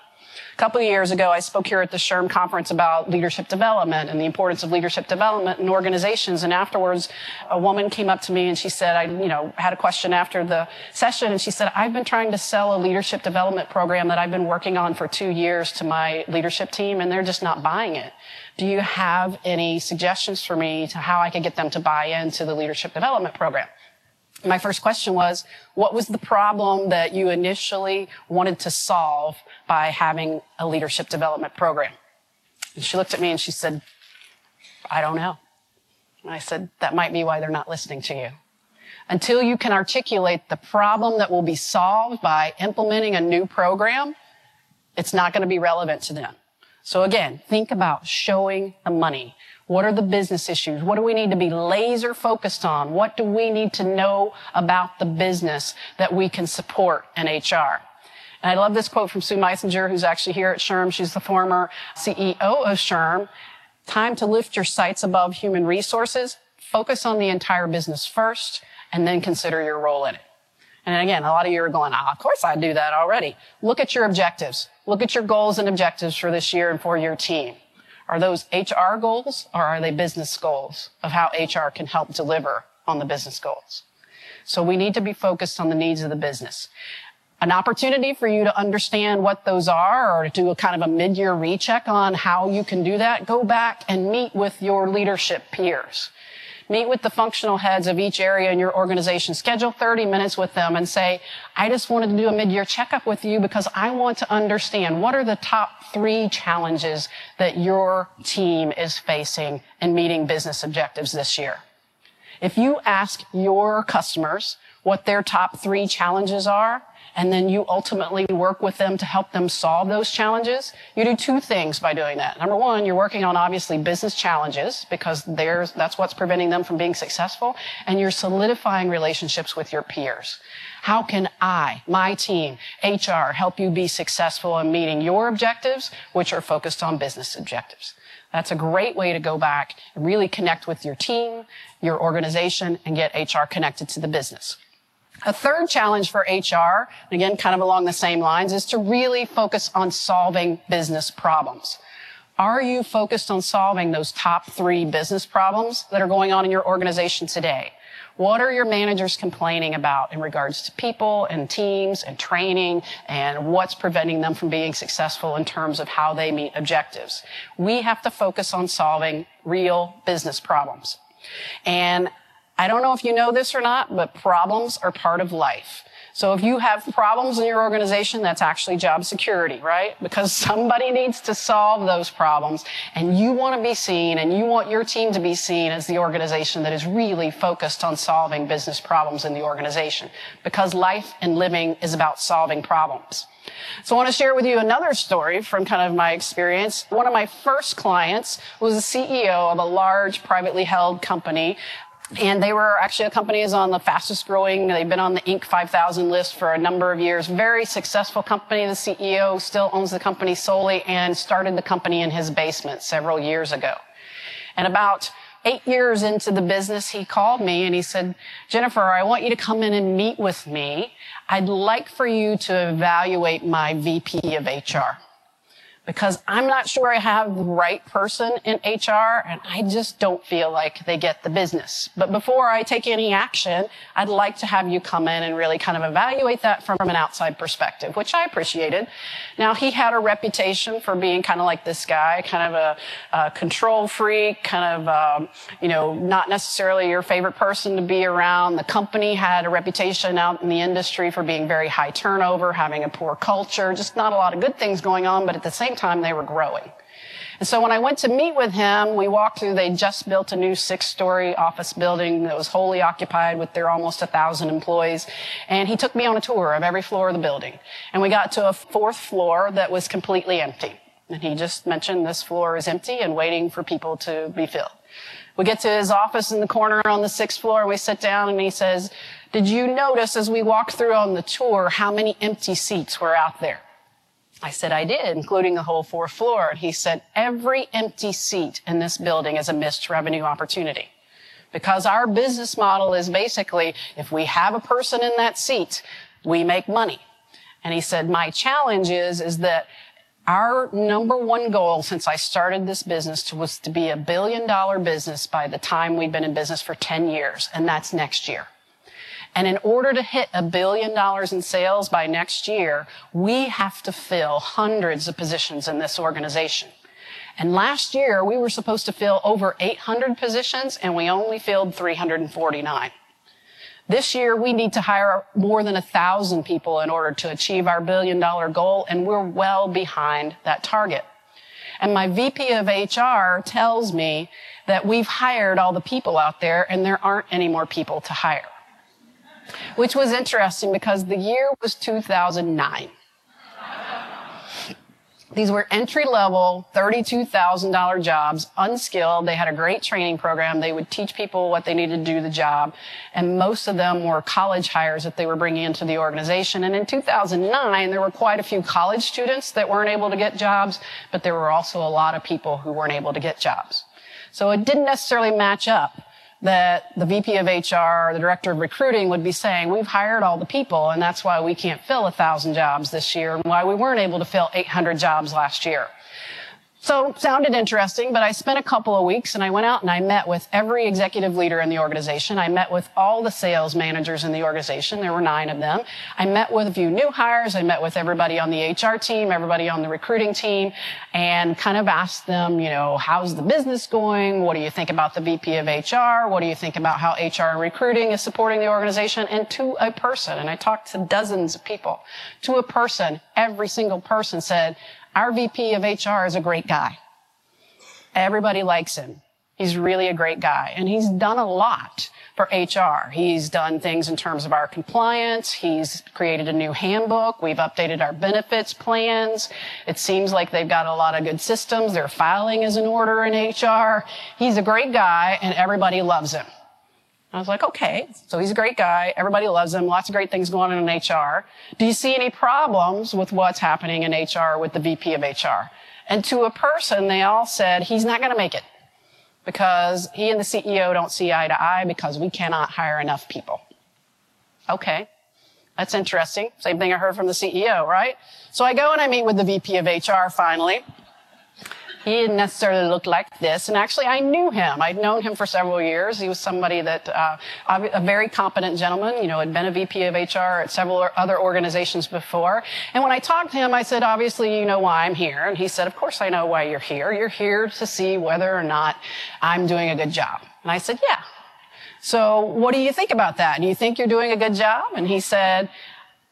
A couple of years ago, I spoke here at the SHRM conference about leadership development and the importance of leadership development in organizations. And afterwards, a woman came up to me and she said, I, you know, had a question after the session and she said, I've been trying to sell a leadership development program that I've been working on for two years to my leadership team and they're just not buying it. Do you have any suggestions for me to how I could get them to buy into the leadership development program? my first question was, what was the problem that you initially wanted to solve by having a leadership development program? And she looked at me and she said, I don't know. And I said, that might be why they're not listening to you. Until you can articulate the problem that will be solved by implementing a new program, it's not going to be relevant to them. So again, think about showing the money. What are the business issues? What do we need to be laser focused on? What do we need to know about the business that we can support in HR? And I love this quote from Sue Meisinger, who's actually here at SHRM. She's the former CEO of SHRM. Time to lift your sights above human resources. Focus on the entire business first and then consider your role in it. And again, a lot of you are going, oh, of course I do that already. Look at your objectives. Look at your goals and objectives for this year and for your team. Are those HR goals or are they business goals of how HR can help deliver on the business goals? So we need to be focused on the needs of the business. An opportunity for you to understand what those are or to do a kind of a mid-year recheck on how you can do that. Go back and meet with your leadership peers Meet with the functional heads of each area in your organization. Schedule 30 minutes with them and say, I just wanted to do a mid-year checkup with you because I want to understand what are the top three challenges that your team is facing in meeting business objectives this year. If you ask your customers what their top three challenges are, and then you ultimately work with them to help them solve those challenges. You do two things by doing that. Number one, you're working on obviously business challenges because there's, that's what's preventing them from being successful. And you're solidifying relationships with your peers. How can I, my team, HR, help you be successful in meeting your objectives, which are focused on business objectives? That's a great way to go back and really connect with your team, your organization, and get HR connected to the business. A third challenge for HR, again, kind of along the same lines, is to really focus on solving business problems. Are you focused on solving those top three business problems that are going on in your organization today? What are your managers complaining about in regards to people and teams and training and what's preventing them from being successful in terms of how they meet objectives? We have to focus on solving real business problems. And I don't know if you know this or not, but problems are part of life. So if you have problems in your organization, that's actually job security, right? Because somebody needs to solve those problems and you want to be seen and you want your team to be seen as the organization that is really focused on solving business problems in the organization because life and living is about solving problems. So I want to share with you another story from kind of my experience. One of my first clients was the CEO of a large privately held company and they were actually a company is on the fastest growing. They've been on the Inc. 5000 list for a number of years. Very successful company. The CEO still owns the company solely and started the company in his basement several years ago. And about eight years into the business, he called me and he said, Jennifer, I want you to come in and meet with me. I'd like for you to evaluate my VP of HR because I'm not sure I have the right person in HR and I just don't feel like they get the business. But before I take any action, I'd like to have you come in and really kind of evaluate that from an outside perspective, which I appreciated. Now he had a reputation for being kind of like this guy, kind of a, a control freak, kind of, um, you know, not necessarily your favorite person to be around. The company had a reputation out in the industry for being very high turnover, having a poor culture, just not a lot of good things going on, but at the same same time they were growing. And so when I went to meet with him, we walked through, they just built a new six story office building that was wholly occupied with their almost a thousand employees. And he took me on a tour of every floor of the building. And we got to a fourth floor that was completely empty. And he just mentioned this floor is empty and waiting for people to be filled. We get to his office in the corner on the sixth floor and we sit down and he says, did you notice as we walked through on the tour how many empty seats were out there? I said, I did, including the whole fourth floor. And he said, every empty seat in this building is a missed revenue opportunity. Because our business model is basically, if we have a person in that seat, we make money. And he said, my challenge is, is that our number one goal since I started this business was to be a billion dollar business by the time we've been in business for 10 years. And that's next year. And in order to hit a billion dollars in sales by next year, we have to fill hundreds of positions in this organization. And last year, we were supposed to fill over 800 positions and we only filled 349. This year, we need to hire more than a thousand people in order to achieve our billion dollar goal, and we're well behind that target. And my VP of HR tells me that we've hired all the people out there and there aren't any more people to hire which was interesting because the year was 2009. These were entry level, $32,000 jobs, unskilled. They had a great training program. They would teach people what they needed to do the job. And most of them were college hires that they were bringing into the organization. And in 2009, there were quite a few college students that weren't able to get jobs, but there were also a lot of people who weren't able to get jobs. So it didn't necessarily match up that the VP of HR, the director of recruiting would be saying, we've hired all the people and that's why we can't fill a thousand jobs this year and why we weren't able to fill 800 jobs last year. So sounded interesting, but I spent a couple of weeks and I went out and I met with every executive leader in the organization. I met with all the sales managers in the organization. There were nine of them. I met with a few new hires. I met with everybody on the HR team, everybody on the recruiting team, and kind of asked them, you know, how's the business going? What do you think about the VP of HR? What do you think about how HR and recruiting is supporting the organization? And to a person, and I talked to dozens of people, to a person, every single person said, our VP of HR is a great guy. Everybody likes him. He's really a great guy. And he's done a lot for HR. He's done things in terms of our compliance. He's created a new handbook. We've updated our benefits plans. It seems like they've got a lot of good systems. Their filing is in order in HR. He's a great guy and everybody loves him. I was like, okay, so he's a great guy. Everybody loves him. Lots of great things going on in HR. Do you see any problems with what's happening in HR with the VP of HR? And to a person, they all said, he's not going to make it because he and the CEO don't see eye to eye because we cannot hire enough people. Okay. That's interesting. Same thing I heard from the CEO, right? So I go and I meet with the VP of HR finally. He didn't necessarily look like this. And actually, I knew him. I'd known him for several years. He was somebody that, uh, a very competent gentleman, you know, had been a VP of HR at several other organizations before. And when I talked to him, I said, obviously, you know why I'm here. And he said, of course I know why you're here. You're here to see whether or not I'm doing a good job. And I said, yeah. So what do you think about that? Do you think you're doing a good job? And he said,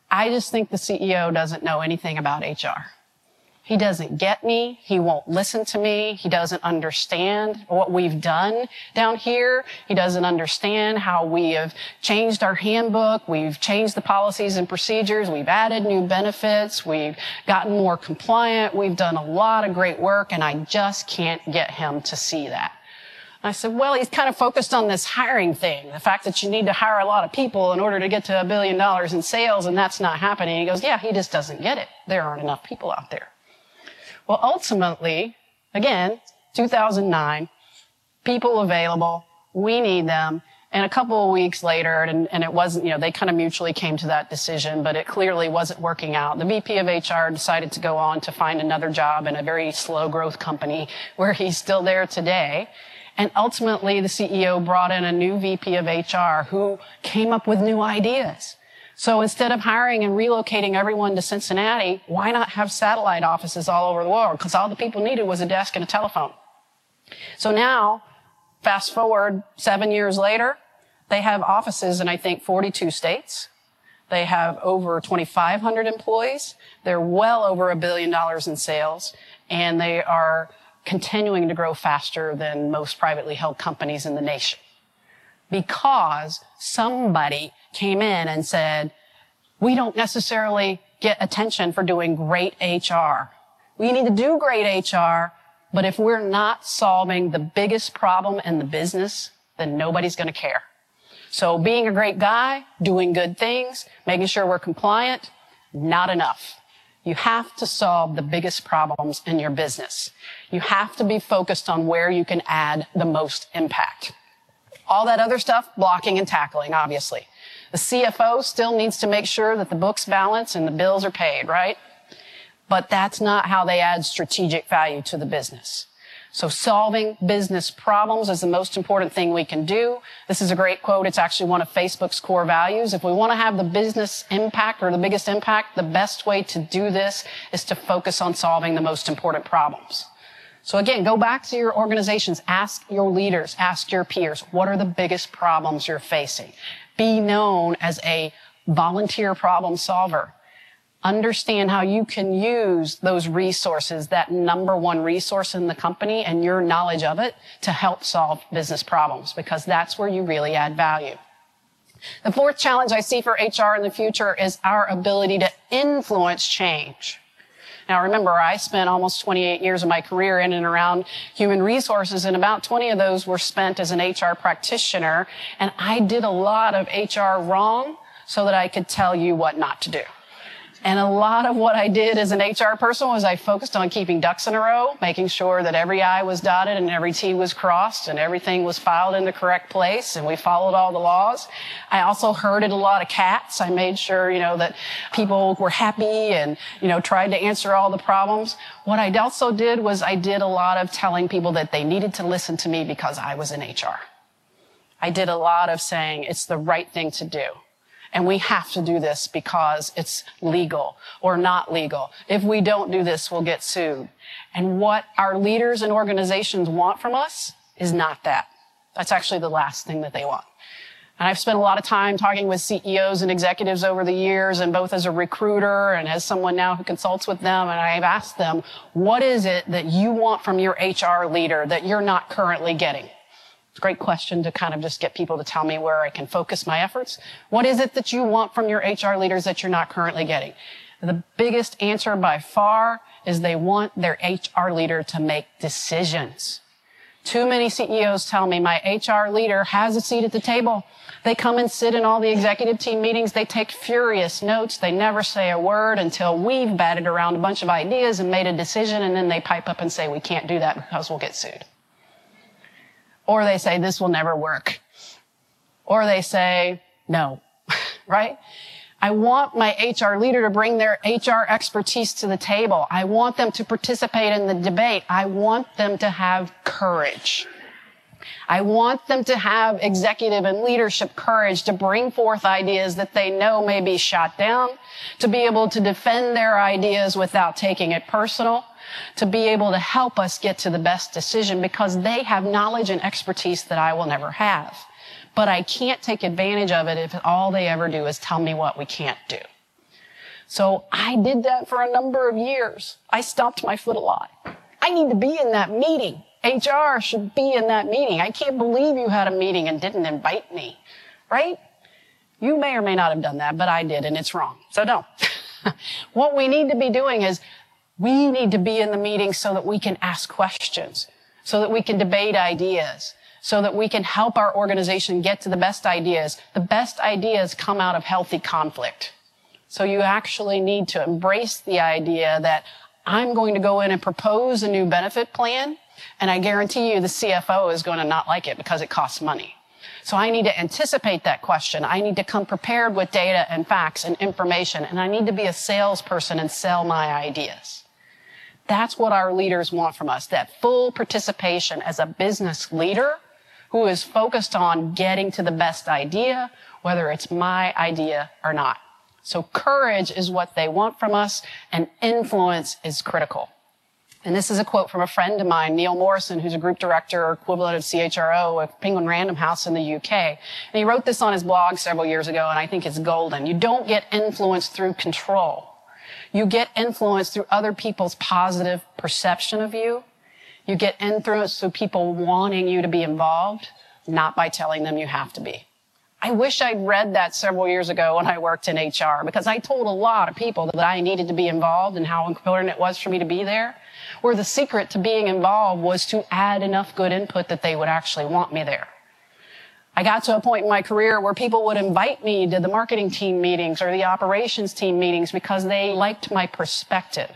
I just think the CEO doesn't know anything about HR. He doesn't get me. He won't listen to me. He doesn't understand what we've done down here. He doesn't understand how we have changed our handbook. We've changed the policies and procedures. We've added new benefits. We've gotten more compliant. We've done a lot of great work and I just can't get him to see that. I said, well, he's kind of focused on this hiring thing, the fact that you need to hire a lot of people in order to get to a billion dollars in sales, and that's not happening. He goes, yeah, he just doesn't get it. There aren't enough people out there. Well, ultimately, again, 2009, people available, we need them. And a couple of weeks later, and, and it wasn't, you know, they kind of mutually came to that decision, but it clearly wasn't working out. The VP of HR decided to go on to find another job in a very slow growth company where he's still there today. And ultimately, the CEO brought in a new VP of HR who came up with new ideas. So instead of hiring and relocating everyone to Cincinnati, why not have satellite offices all over the world? Because all the people needed was a desk and a telephone. So now, fast forward seven years later, they have offices in, I think, 42 states. They have over 2,500 employees. They're well over a billion dollars in sales, and they are continuing to grow faster than most privately held companies in the nation. Because somebody came in and said, we don't necessarily get attention for doing great HR. We need to do great HR, but if we're not solving the biggest problem in the business, then nobody's going to care. So being a great guy, doing good things, making sure we're compliant, not enough. You have to solve the biggest problems in your business. You have to be focused on where you can add the most impact. All that other stuff, blocking and tackling, obviously. The CFO still needs to make sure that the books balance and the bills are paid, right? But that's not how they add strategic value to the business. So solving business problems is the most important thing we can do. This is a great quote. It's actually one of Facebook's core values. If we want to have the business impact or the biggest impact, the best way to do this is to focus on solving the most important problems. So again, go back to your organizations, ask your leaders, ask your peers, what are the biggest problems you're facing? Be known as a volunteer problem solver. Understand how you can use those resources, that number one resource in the company and your knowledge of it to help solve business problems because that's where you really add value. The fourth challenge I see for HR in the future is our ability to influence change. Now remember, I spent almost 28 years of my career in and around human resources and about 20 of those were spent as an HR practitioner. And I did a lot of HR wrong so that I could tell you what not to do. And a lot of what I did as an HR person was I focused on keeping ducks in a row, making sure that every I was dotted and every T was crossed and everything was filed in the correct place and we followed all the laws. I also herded a lot of cats. I made sure, you know, that people were happy and, you know, tried to answer all the problems. What I also did was I did a lot of telling people that they needed to listen to me because I was in HR. I did a lot of saying it's the right thing to do. And we have to do this because it's legal or not legal. If we don't do this, we'll get sued. And what our leaders and organizations want from us is not that. That's actually the last thing that they want. And I've spent a lot of time talking with CEOs and executives over the years, and both as a recruiter and as someone now who consults with them. And I've asked them, what is it that you want from your HR leader that you're not currently getting? It's a great question to kind of just get people to tell me where I can focus my efforts. What is it that you want from your HR leaders that you're not currently getting? The biggest answer by far is they want their HR leader to make decisions. Too many CEOs tell me my HR leader has a seat at the table. They come and sit in all the executive team meetings. They take furious notes. They never say a word until we've batted around a bunch of ideas and made a decision. And then they pipe up and say, we can't do that because we'll get sued. Or they say, this will never work. Or they say, no, right? I want my HR leader to bring their HR expertise to the table. I want them to participate in the debate. I want them to have courage. I want them to have executive and leadership courage to bring forth ideas that they know may be shot down, to be able to defend their ideas without taking it personal, to be able to help us get to the best decision because they have knowledge and expertise that I will never have. But I can't take advantage of it if all they ever do is tell me what we can't do. So I did that for a number of years. I stomped my foot a lot. I need to be in that meeting. HR should be in that meeting. I can't believe you had a meeting and didn't invite me, right? You may or may not have done that, but I did and it's wrong. So don't. what we need to be doing is we need to be in the meeting so that we can ask questions, so that we can debate ideas, so that we can help our organization get to the best ideas. The best ideas come out of healthy conflict. So you actually need to embrace the idea that I'm going to go in and propose a new benefit plan, and I guarantee you the CFO is going to not like it because it costs money. So I need to anticipate that question. I need to come prepared with data and facts and information, and I need to be a salesperson and sell my ideas. That's what our leaders want from us, that full participation as a business leader who is focused on getting to the best idea, whether it's my idea or not. So courage is what they want from us and influence is critical. And this is a quote from a friend of mine, Neil Morrison, who's a group director or equivalent of CHRO of Penguin Random House in the UK. And he wrote this on his blog several years ago, and I think it's golden. You don't get influence through control. You get influence through other people's positive perception of you. You get influence through people wanting you to be involved, not by telling them you have to be. I wish I'd read that several years ago when I worked in HR because I told a lot of people that I needed to be involved and how important it was for me to be there. Where the secret to being involved was to add enough good input that they would actually want me there. I got to a point in my career where people would invite me to the marketing team meetings or the operations team meetings because they liked my perspective.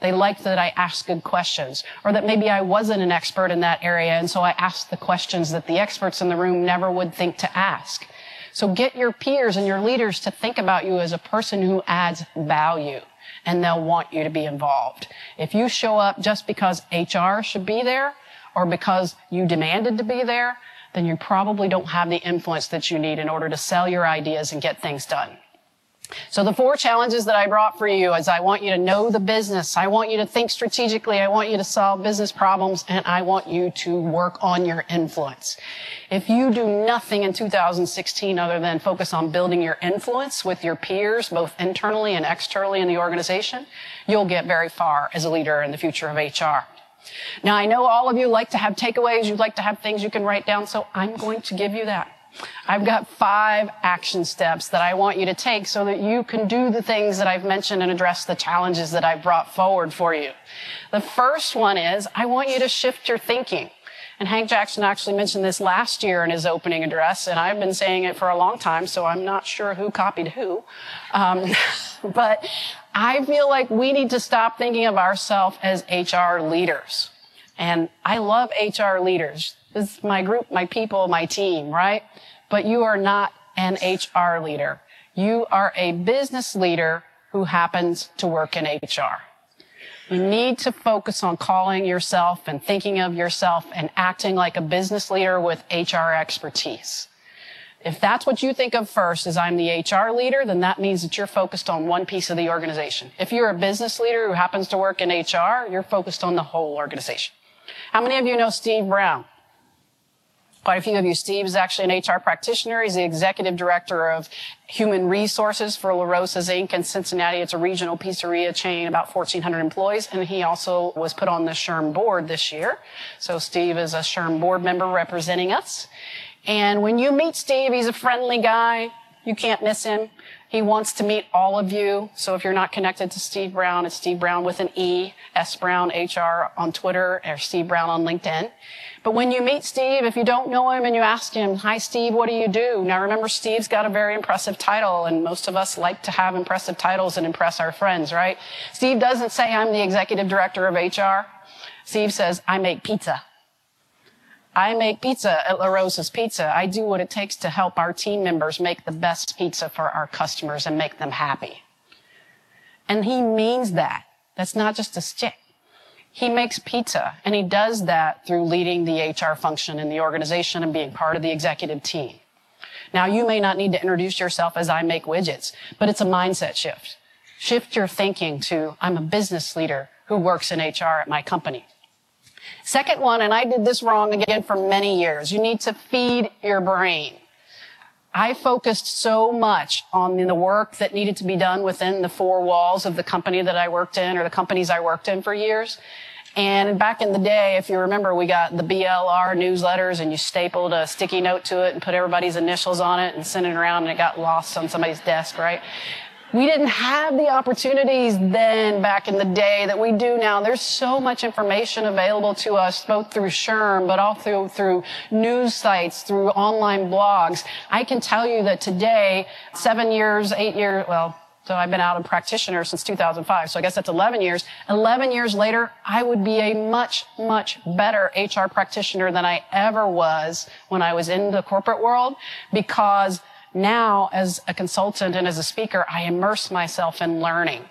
They liked that I asked good questions or that maybe I wasn't an expert in that area. And so I asked the questions that the experts in the room never would think to ask. So get your peers and your leaders to think about you as a person who adds value and they'll want you to be involved. If you show up just because HR should be there or because you demanded to be there, then you probably don't have the influence that you need in order to sell your ideas and get things done. So the four challenges that I brought for you is I want you to know the business. I want you to think strategically. I want you to solve business problems and I want you to work on your influence. If you do nothing in 2016 other than focus on building your influence with your peers, both internally and externally in the organization, you'll get very far as a leader in the future of HR. Now, I know all of you like to have takeaways. You like to have things you can write down. So I'm going to give you that. I've got five action steps that I want you to take so that you can do the things that I've mentioned and address the challenges that I've brought forward for you. The first one is I want you to shift your thinking. And Hank Jackson actually mentioned this last year in his opening address, and I've been saying it for a long time, so I'm not sure who copied who. Um, but I feel like we need to stop thinking of ourselves as HR leaders. And I love HR leaders. This is my group, my people, my team, right? But you are not an HR leader. You are a business leader who happens to work in HR. You need to focus on calling yourself and thinking of yourself and acting like a business leader with HR expertise. If that's what you think of first as I'm the HR leader, then that means that you're focused on one piece of the organization. If you're a business leader who happens to work in HR, you're focused on the whole organization. How many of you know Steve Browne? Quite a few of you. Steve is actually an HR practitioner. He's the executive director of human resources for La Rosa's Inc. in Cincinnati. It's a regional pizzeria chain, about 1,400 employees. And he also was put on the SHRM board this year. So Steve is a SHRM board member representing us. And when you meet Steve, he's a friendly guy. You can't miss him. He wants to meet all of you. So if you're not connected to Steve Browne, it's Steve Browne with an E, S Browne HR on Twitter or Steve Browne on LinkedIn. But when you meet Steve, if you don't know him and you ask him, hi Steve, what do you do? Now remember, Steve's got a very impressive title and most of us like to have impressive titles and impress our friends, right? Steve doesn't say I'm the executive director of HR. Steve says, I make pizza. I make pizza at La Rosa's Pizza. I do what it takes to help our team members make the best pizza for our customers and make them happy. And he means that. That's not just a stick. He makes pizza and he does that through leading the HR function in the organization and being part of the executive team. Now you may not need to introduce yourself as I make widgets, but it's a mindset shift. Shift your thinking to I'm a business leader who works in HR at my company. Second one, and I did this wrong again for many years, you need to feed your brain. I focused so much on the work that needed to be done within the four walls of the company that I worked in or the companies I worked in for years. And back in the day, if you remember, we got the BLR newsletters and you stapled a sticky note to it and put everybody's initials on it and sent it around and it got lost on somebody's desk, right? We didn't have the opportunities then back in the day that we do now. There's so much information available to us, both through SHRM, but also through news sites, through online blogs. I can tell you that today, seven years, eight years, well, so I've been out a practitioner since 2005. So I guess that's 11 years. 11 years later, I would be a much, much better HR practitioner than I ever was when I was in the corporate world because now as a consultant and as a speaker, I immerse myself in learning.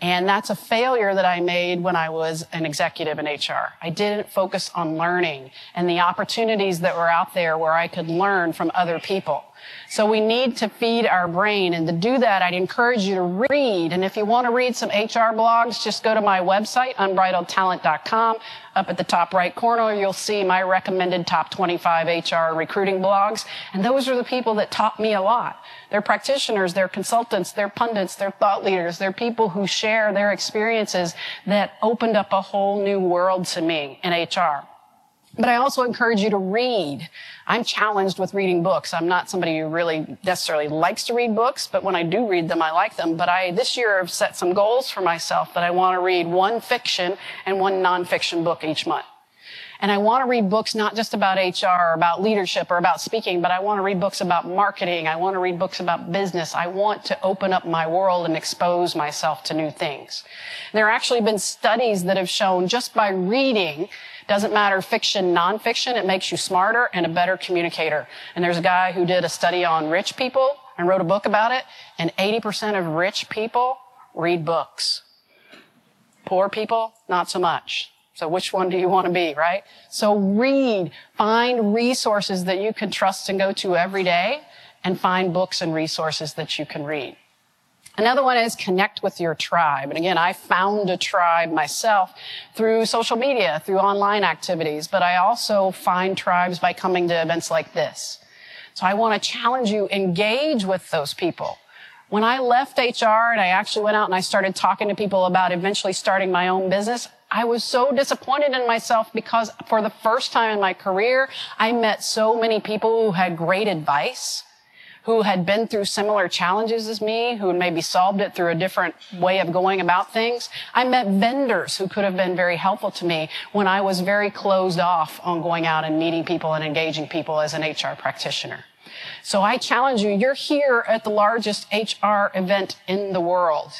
And that's a failure that I made when I was an executive in HR. I didn't focus on learning and the opportunities that were out there where I could learn from other people. So we need to feed our brain. And to do that, I'd encourage you to read. And if you want to read some HR blogs, just go to my website, unbridledtalent.com. Up at the top right corner, you'll see my recommended top 25 HR recruiting blogs. And those are the people that taught me a lot. They're practitioners, they're consultants, they're pundits, they're thought leaders, they're people who share their experiences that opened up a whole new world to me in HR. But I also encourage you to read. I'm challenged with reading books. I'm not somebody who really necessarily likes to read books, but when I do read them, I like them. But I, this year, have set some goals for myself that I want to read one fiction and one nonfiction book each month. And I want to read books not just about HR or about leadership or about speaking, but I want to read books about marketing. I want to read books about business. I want to open up my world and expose myself to new things. There have actually been studies that have shown just by reading doesn't matter fiction, nonfiction, it makes you smarter and a better communicator. And there's a guy who did a study on rich people and wrote a book about it, and 80% of rich people read books. Poor people, not so much. So which one do you want to be, right? So read, find resources that you can trust and go to every day, and find books and resources that you can read. Another one is connect with your tribe. And again, I found a tribe myself through social media, through online activities, but I also find tribes by coming to events like this. So I want to challenge you, engage with those people. When I left HR and I actually went out and I started talking to people about eventually starting my own business, I was so disappointed in myself because for the first time in my career, I met so many people who had great advice who had been through similar challenges as me, who had maybe solved it through a different way of going about things. I met vendors who could have been very helpful to me when I was very closed off on going out and meeting people and engaging people as an HR practitioner. So I challenge you, you're here at the largest HR event in the world.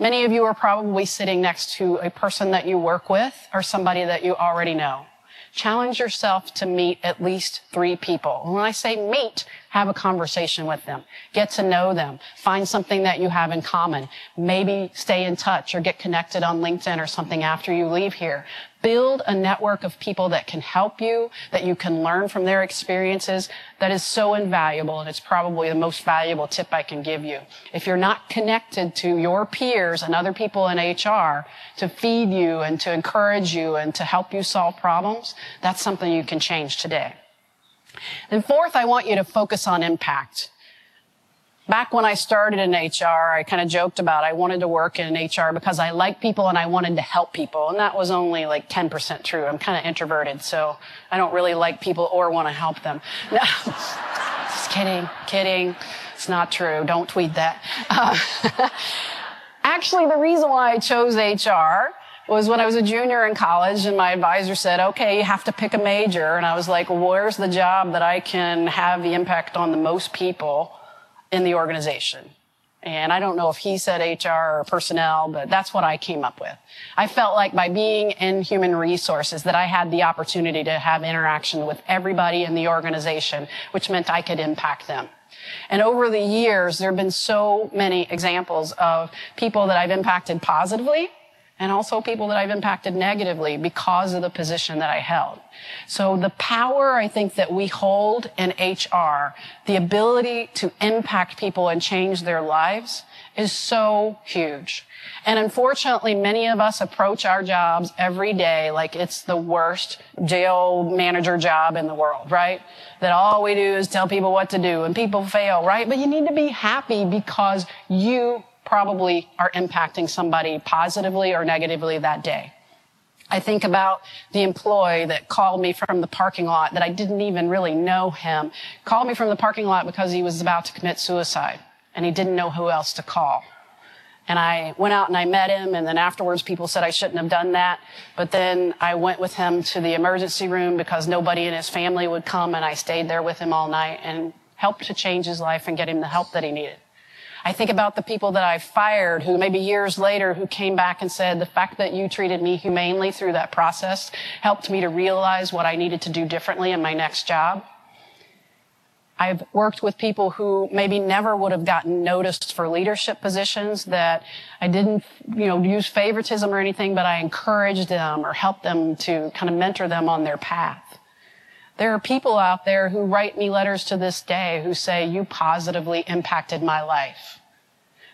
Many of you are probably sitting next to a person that you work with or somebody that you already know. Challenge yourself to meet at least three people. When I say meet, have a conversation with them. Get to know them. Find something that you have in common. Maybe stay in touch or get connected on LinkedIn or something after you leave here. Build a network of people that can help you, that you can learn from their experiences. That is so invaluable and it's probably the most valuable tip I can give you. If you're not connected to your peers and other people in HR to feed you and to encourage you and to help you solve problems, that's something you can change today. And fourth, I want you to focus on impact. Back when I started in HR, I kind of joked about I wanted to work in HR because I like people and I wanted to help people. And that was only like 10% true. I'm kind of introverted, so I don't really like people or want to help them. No, just kidding, kidding. It's not true. Don't tweet that. Uh, actually, the reason why I chose HR was when I was a junior in college and my advisor said, okay, you have to pick a major. And I was like, well, where's the job that I can have the impact on the most people in the organization? And I don't know if he said HR or personnel, but that's what I came up with. I felt like by being in human resources that I had the opportunity to have interaction with everybody in the organization, which meant I could impact them. And over the years, there have been so many examples of people that I've impacted positively and also people that I've impacted negatively because of the position that I held. So the power I think that we hold in HR, the ability to impact people and change their lives is so huge. And unfortunately, many of us approach our jobs every day like it's the worst jail manager job in the world, right? That all we do is tell people what to do and people fail, right? But you need to be happy because you probably are impacting somebody positively or negatively that day. I think about the employee that called me from the parking lot that I didn't even really know him, called me from the parking lot because he was about to commit suicide and he didn't know who else to call. And I went out and I met him and then afterwards people said I shouldn't have done that. But then I went with him to the emergency room because nobody in his family would come and I stayed there with him all night and helped to change his life and get him the help that he needed. I think about the people that I fired who maybe years later who came back and said, the fact that you treated me humanely through that process helped me to realize what I needed to do differently in my next job. I've worked with people who maybe never would have gotten noticed for leadership positions that I didn't, you know, use favoritism or anything, but I encouraged them or helped them to kind of mentor them on their path. There are people out there who write me letters to this day who say, you positively impacted my life.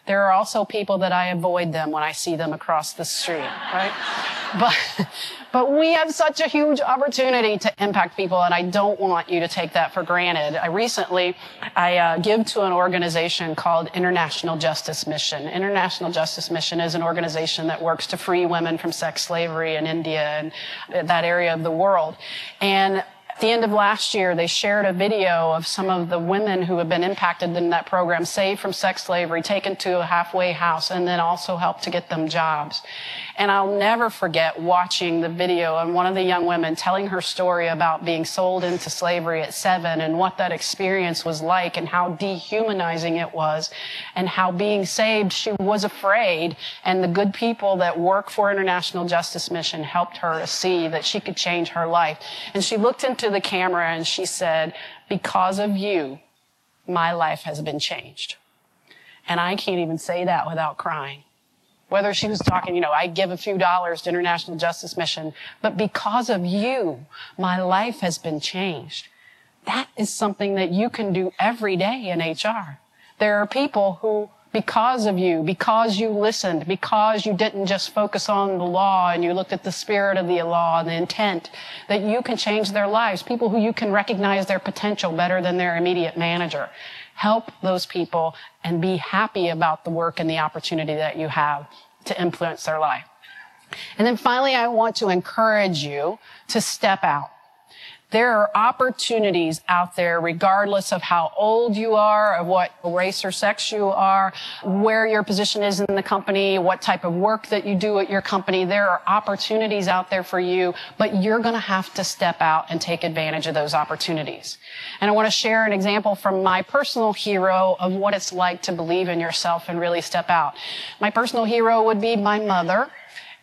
There are also people that I avoid them when I see them across the street, right? but, but we have such a huge opportunity to impact people and I don't want you to take that for granted. I recently, I uh, give to an organization called International Justice Mission. International Justice Mission is an organization that works to free women from sex slavery in India and that area of the world. And at the end of last year, they shared a video of some of the women who have been impacted in that program, saved from sex slavery, taken to a halfway house, and then also helped to get them jobs. And I'll never forget watching the video and one of the young women telling her story about being sold into slavery at seven and what that experience was like and how dehumanizing it was and how being saved, she was afraid. And the good people that work for International Justice Mission helped her to see that she could change her life. And she looked into the camera and she said, because of you, my life has been changed. And I can't even say that without crying whether she was talking, you know, I give a few dollars to International Justice Mission, but because of you, my life has been changed. That is something that you can do every day in HR. There are people who, because of you, because you listened, because you didn't just focus on the law and you looked at the spirit of the law and the intent, that you can change their lives. People who you can recognize their potential better than their immediate manager help those people and be happy about the work and the opportunity that you have to influence their life. And then finally, I want to encourage you to step out. There are opportunities out there, regardless of how old you are, of what race or sex you are, where your position is in the company, what type of work that you do at your company. There are opportunities out there for you, but you're going to have to step out and take advantage of those opportunities. And I want to share an example from my personal hero of what it's like to believe in yourself and really step out. My personal hero would be my mother.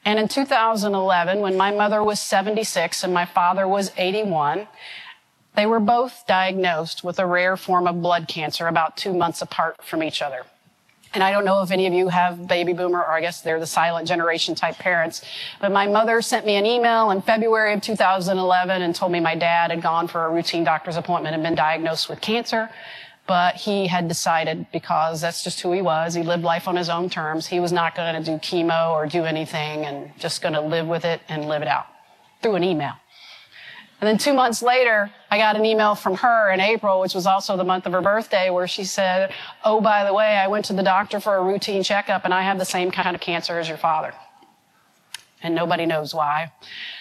And in 2011, when my mother was 76 and my father was 81, they were both diagnosed with a rare form of blood cancer about two months apart from each other. And I don't know if any of you have baby boomer, or I guess they're the silent generation type parents. But my mother sent me an email in February of 2011 and told me my dad had gone for a routine doctor's appointment and been diagnosed with cancer but he had decided because that's just who he was. He lived life on his own terms. He was not going to do chemo or do anything and just going to live with it and live it out through an email. And then two months later, I got an email from her in April, which was also the month of her birthday, where she said, Oh, by the way, I went to the doctor for a routine checkup and I have the same kind of cancer as your father and nobody knows why.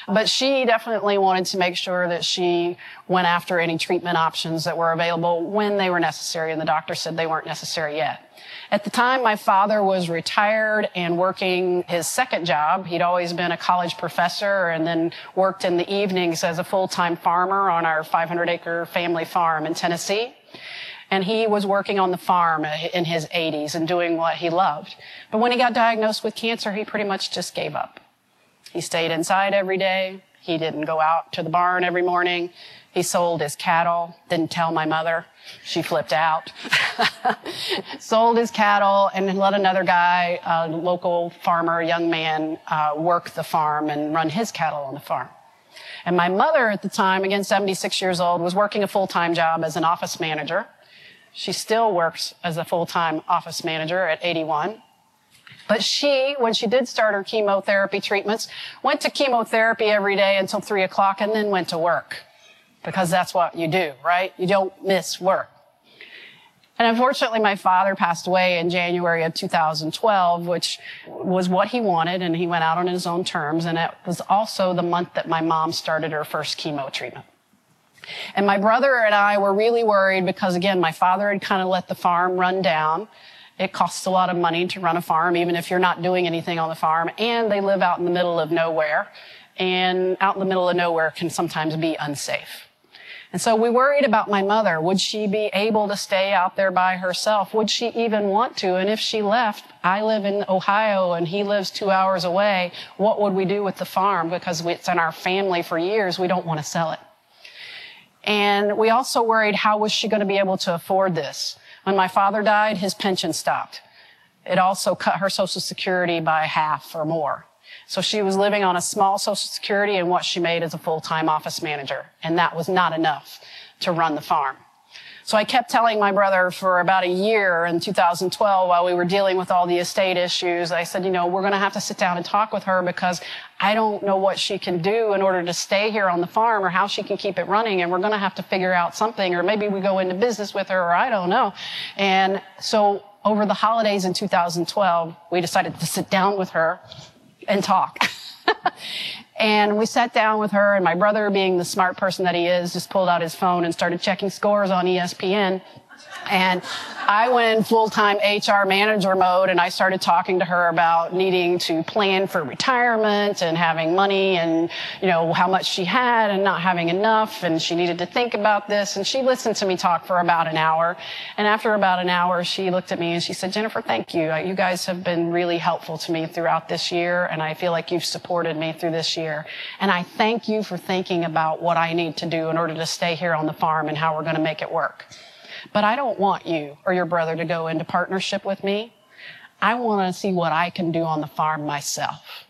But she definitely wanted to make sure that she went after any treatment options that were available when they were necessary, and the doctor said they weren't necessary yet. At the time, my father was retired and working his second job. He'd always been a college professor and then worked in the evenings as a full-time farmer on our 500 acre family farm in Tennessee. And he was working on the farm in his 80s and doing what he loved. But when he got diagnosed with cancer, he pretty much just gave up. He stayed inside every day. He didn't go out to the barn every morning. He sold his cattle, didn't tell my mother. She flipped out. sold his cattle and let another guy, a local farmer, young man, uh, work the farm and run his cattle on the farm. And my mother at the time, again 76 years old, was working a full-time job as an office manager. She still works as a full-time office manager at 81. But she, when she did start her chemotherapy treatments, went to chemotherapy every day until three o'clock and then went to work. Because that's what you do, right? You don't miss work. And unfortunately, my father passed away in January of 2012, which was what he wanted, and he went out on his own terms. And it was also the month that my mom started her first chemo treatment. And my brother and I were really worried because, again, my father had kind of let the farm run down. It costs a lot of money to run a farm, even if you're not doing anything on the farm. And they live out in the middle of nowhere. And out in the middle of nowhere can sometimes be unsafe. And so we worried about my mother. Would she be able to stay out there by herself? Would she even want to? And if she left, I live in Ohio and he lives two hours away. What would we do with the farm? Because it's in our family for years. We don't want to sell it. And we also worried how was she going to be able to afford this? When my father died, his pension stopped. It also cut her social security by half or more. So she was living on a small social security and what she made as a full-time office manager. And that was not enough to run the farm. So I kept telling my brother for about a year in 2012 while we were dealing with all the estate issues, I said, you know, we're going to have to sit down and talk with her because I don't know what she can do in order to stay here on the farm or how she can keep it running. And we're going to have to figure out something or maybe we go into business with her or I don't know. And so over the holidays in 2012, we decided to sit down with her and talk. And we sat down with her, and my brother, being the smart person that he is, just pulled out his phone and started checking scores on ESPN. And I went in full-time HR manager mode and I started talking to her about needing to plan for retirement and having money and, you know, how much she had and not having enough. And she needed to think about this. And she listened to me talk for about an hour. And after about an hour, she looked at me and she said, Jennifer, thank you. Uh, you guys have been really helpful to me throughout this year. And I feel like you've supported me through this year. And I thank you for thinking about what I need to do in order to stay here on the farm and how we're going to make it work. But I don't want you or your brother to go into partnership with me. I want to see what I can do on the farm myself.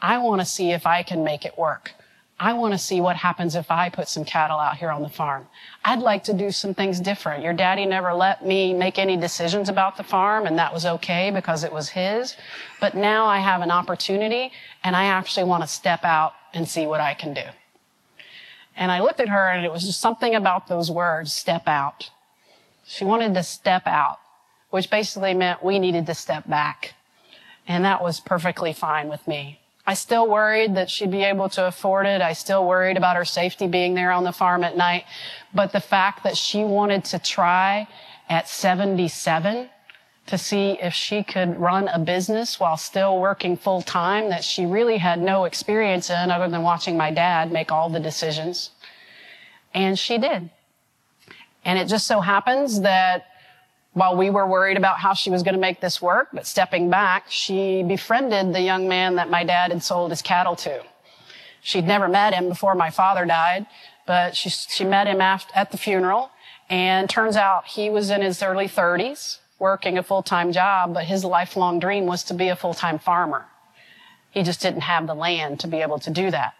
I want to see if I can make it work. I want to see what happens if I put some cattle out here on the farm. I'd like to do some things different. Your daddy never let me make any decisions about the farm, and that was okay because it was his. But now I have an opportunity, and I actually want to step out and see what I can do. And I looked at her, and it was just something about those words, step out. She wanted to step out, which basically meant we needed to step back. And that was perfectly fine with me. I still worried that she'd be able to afford it. I still worried about her safety being there on the farm at night. But the fact that she wanted to try at 77 to see if she could run a business while still working full time that she really had no experience in other than watching my dad make all the decisions. And she did. And it just so happens that while we were worried about how she was going to make this work, but stepping back, she befriended the young man that my dad had sold his cattle to. She'd never met him before my father died, but she, she met him after, at the funeral. And turns out he was in his early 30s, working a full-time job, but his lifelong dream was to be a full-time farmer. He just didn't have the land to be able to do that.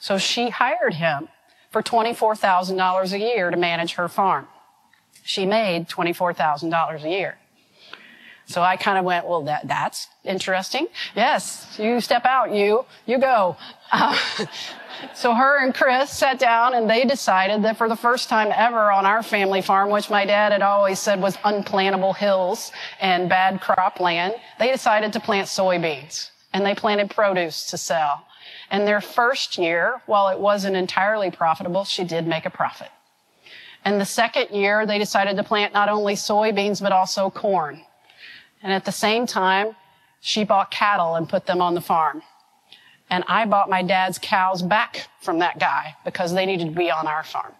So she hired him for $24,000 a year to manage her farm she made $24,000 a year. So I kind of went, well, that, that's interesting. Yes, you step out, you, you go. Uh, so her and Chris sat down and they decided that for the first time ever on our family farm, which my dad had always said was unplantable hills and bad cropland, they decided to plant soybeans and they planted produce to sell. And their first year, while it wasn't entirely profitable, she did make a profit. And the second year, they decided to plant not only soybeans, but also corn. And at the same time, she bought cattle and put them on the farm. And I bought my dad's cows back from that guy because they needed to be on our farm.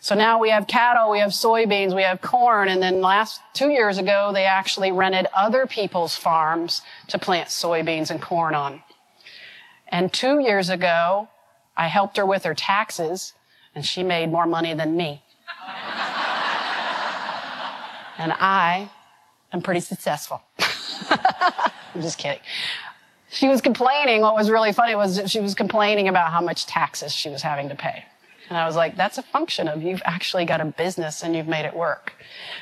So now we have cattle, we have soybeans, we have corn, and then last two years ago, they actually rented other people's farms to plant soybeans and corn on. And two years ago, I helped her with her taxes, and she made more money than me and I am pretty successful. I'm just kidding. She was complaining. What was really funny was she was complaining about how much taxes she was having to pay. And I was like, that's a function of you've actually got a business and you've made it work.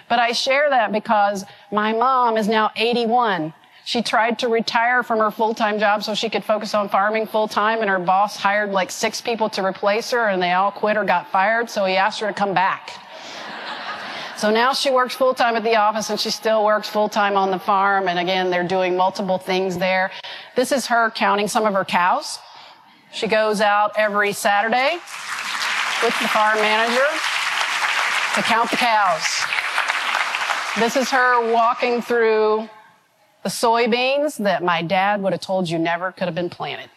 But I share that because my mom is now 81. She tried to retire from her full-time job so she could focus on farming full-time and her boss hired like six people to replace her and they all quit or got fired. So he asked her to come back. So now she works full time at the office and she still works full time on the farm. And again, they're doing multiple things there. This is her counting some of her cows. She goes out every Saturday with the farm manager to count the cows. This is her walking through the soybeans that my dad would have told you never could have been planted.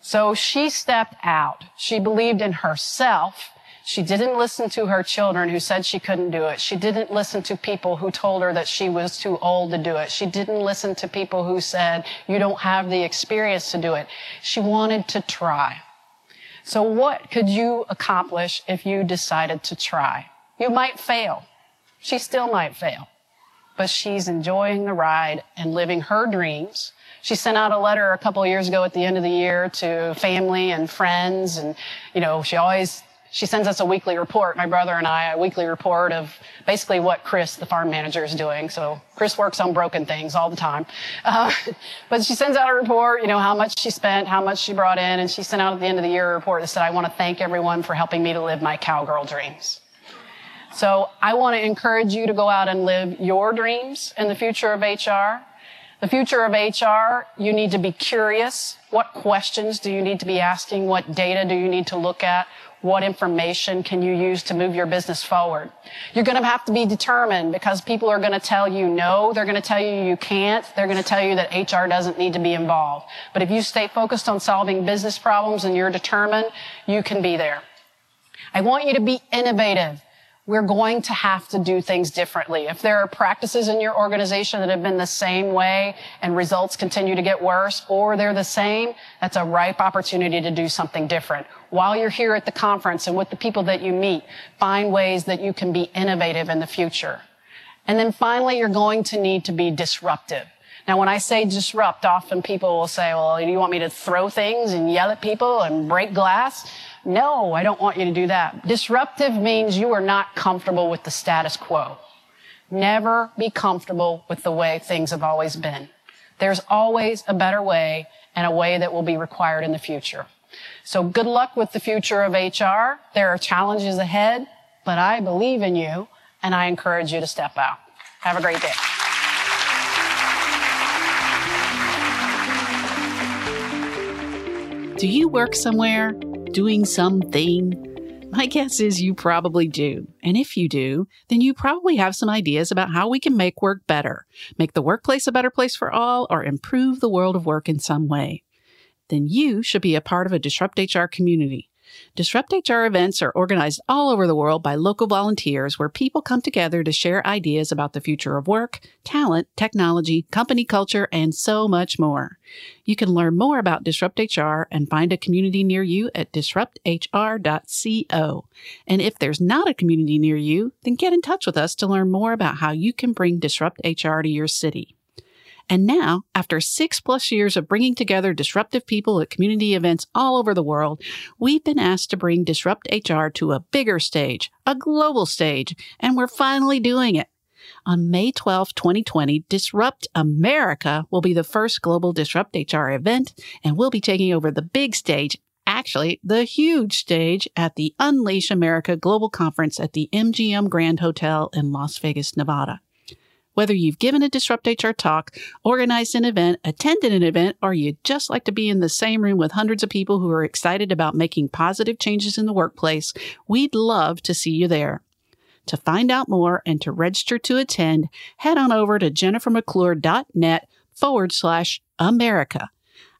So she stepped out. She believed in herself she didn't listen to her children who said she couldn't do it. She didn't listen to people who told her that she was too old to do it. She didn't listen to people who said, you don't have the experience to do it. She wanted to try. So what could you accomplish if you decided to try? You might fail. She still might fail, but she's enjoying the ride and living her dreams. She sent out a letter a couple years ago at the end of the year to family and friends. And, you know, she always she sends us a weekly report, my brother and I, a weekly report of basically what Chris, the farm manager, is doing. So Chris works on broken things all the time. Uh, but she sends out a report, you know, how much she spent, how much she brought in, and she sent out at the end of the year a report that said, I want to thank everyone for helping me to live my cowgirl dreams. So I want to encourage you to go out and live your dreams in the future of HR. The future of HR, you need to be curious. What questions do you need to be asking? What data do you need to look at? What information can you use to move your business forward? You're going to have to be determined because people are going to tell you no. They're going to tell you you can't. They're going to tell you that HR doesn't need to be involved. But if you stay focused on solving business problems and you're determined, you can be there. I want you to be innovative we're going to have to do things differently. If there are practices in your organization that have been the same way and results continue to get worse or they're the same, that's a ripe opportunity to do something different. While you're here at the conference and with the people that you meet, find ways that you can be innovative in the future. And then finally, you're going to need to be disruptive. Now, when I say disrupt, often people will say, well, do you want me to throw things and yell at people and break glass? No, I don't want you to do that. Disruptive means you are not comfortable with the status quo. Never be comfortable with the way things have always been. There's always a better way and a way that will be required in the future. So good luck with the future of HR. There are challenges ahead, but I believe in you and I encourage you to step out. Have a great day. Do you work somewhere doing something? My guess is you probably do. And if you do, then you probably have some ideas about how we can make work better, make the workplace a better place for all, or improve the world of work in some way. Then you should be a part of a Disrupt HR community. Disrupt HR events are organized all over the world by local volunteers where people come together to share ideas about the future of work, talent, technology, company culture, and so much more. You can learn more about Disrupt HR and find a community near you at disrupthr.co. And if there's not a community near you, then get in touch with us to learn more about how you can bring Disrupt HR to your city. And now, after six plus years of bringing together disruptive people at community events all over the world, we've been asked to bring Disrupt HR to a bigger stage, a global stage, and we're finally doing it. On May 12, 2020, Disrupt America will be the first global Disrupt HR event, and we'll be taking over the big stage actually the huge stage at the Unleash America Global Conference at the MGM Grand Hotel in Las Vegas, Nevada. Whether you've given a Disrupt HR talk, organized an event, attended an event, or you'd just like to be in the same room with hundreds of people who are excited about making positive changes in the workplace, we'd love to see you there. To find out more and to register to attend, head on over to jennifermcclure.net forward slash America.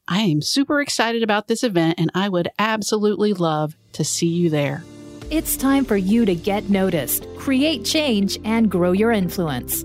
I am super excited about this event and I would absolutely love to see you there. It's time for you to get noticed, create change, and grow your influence.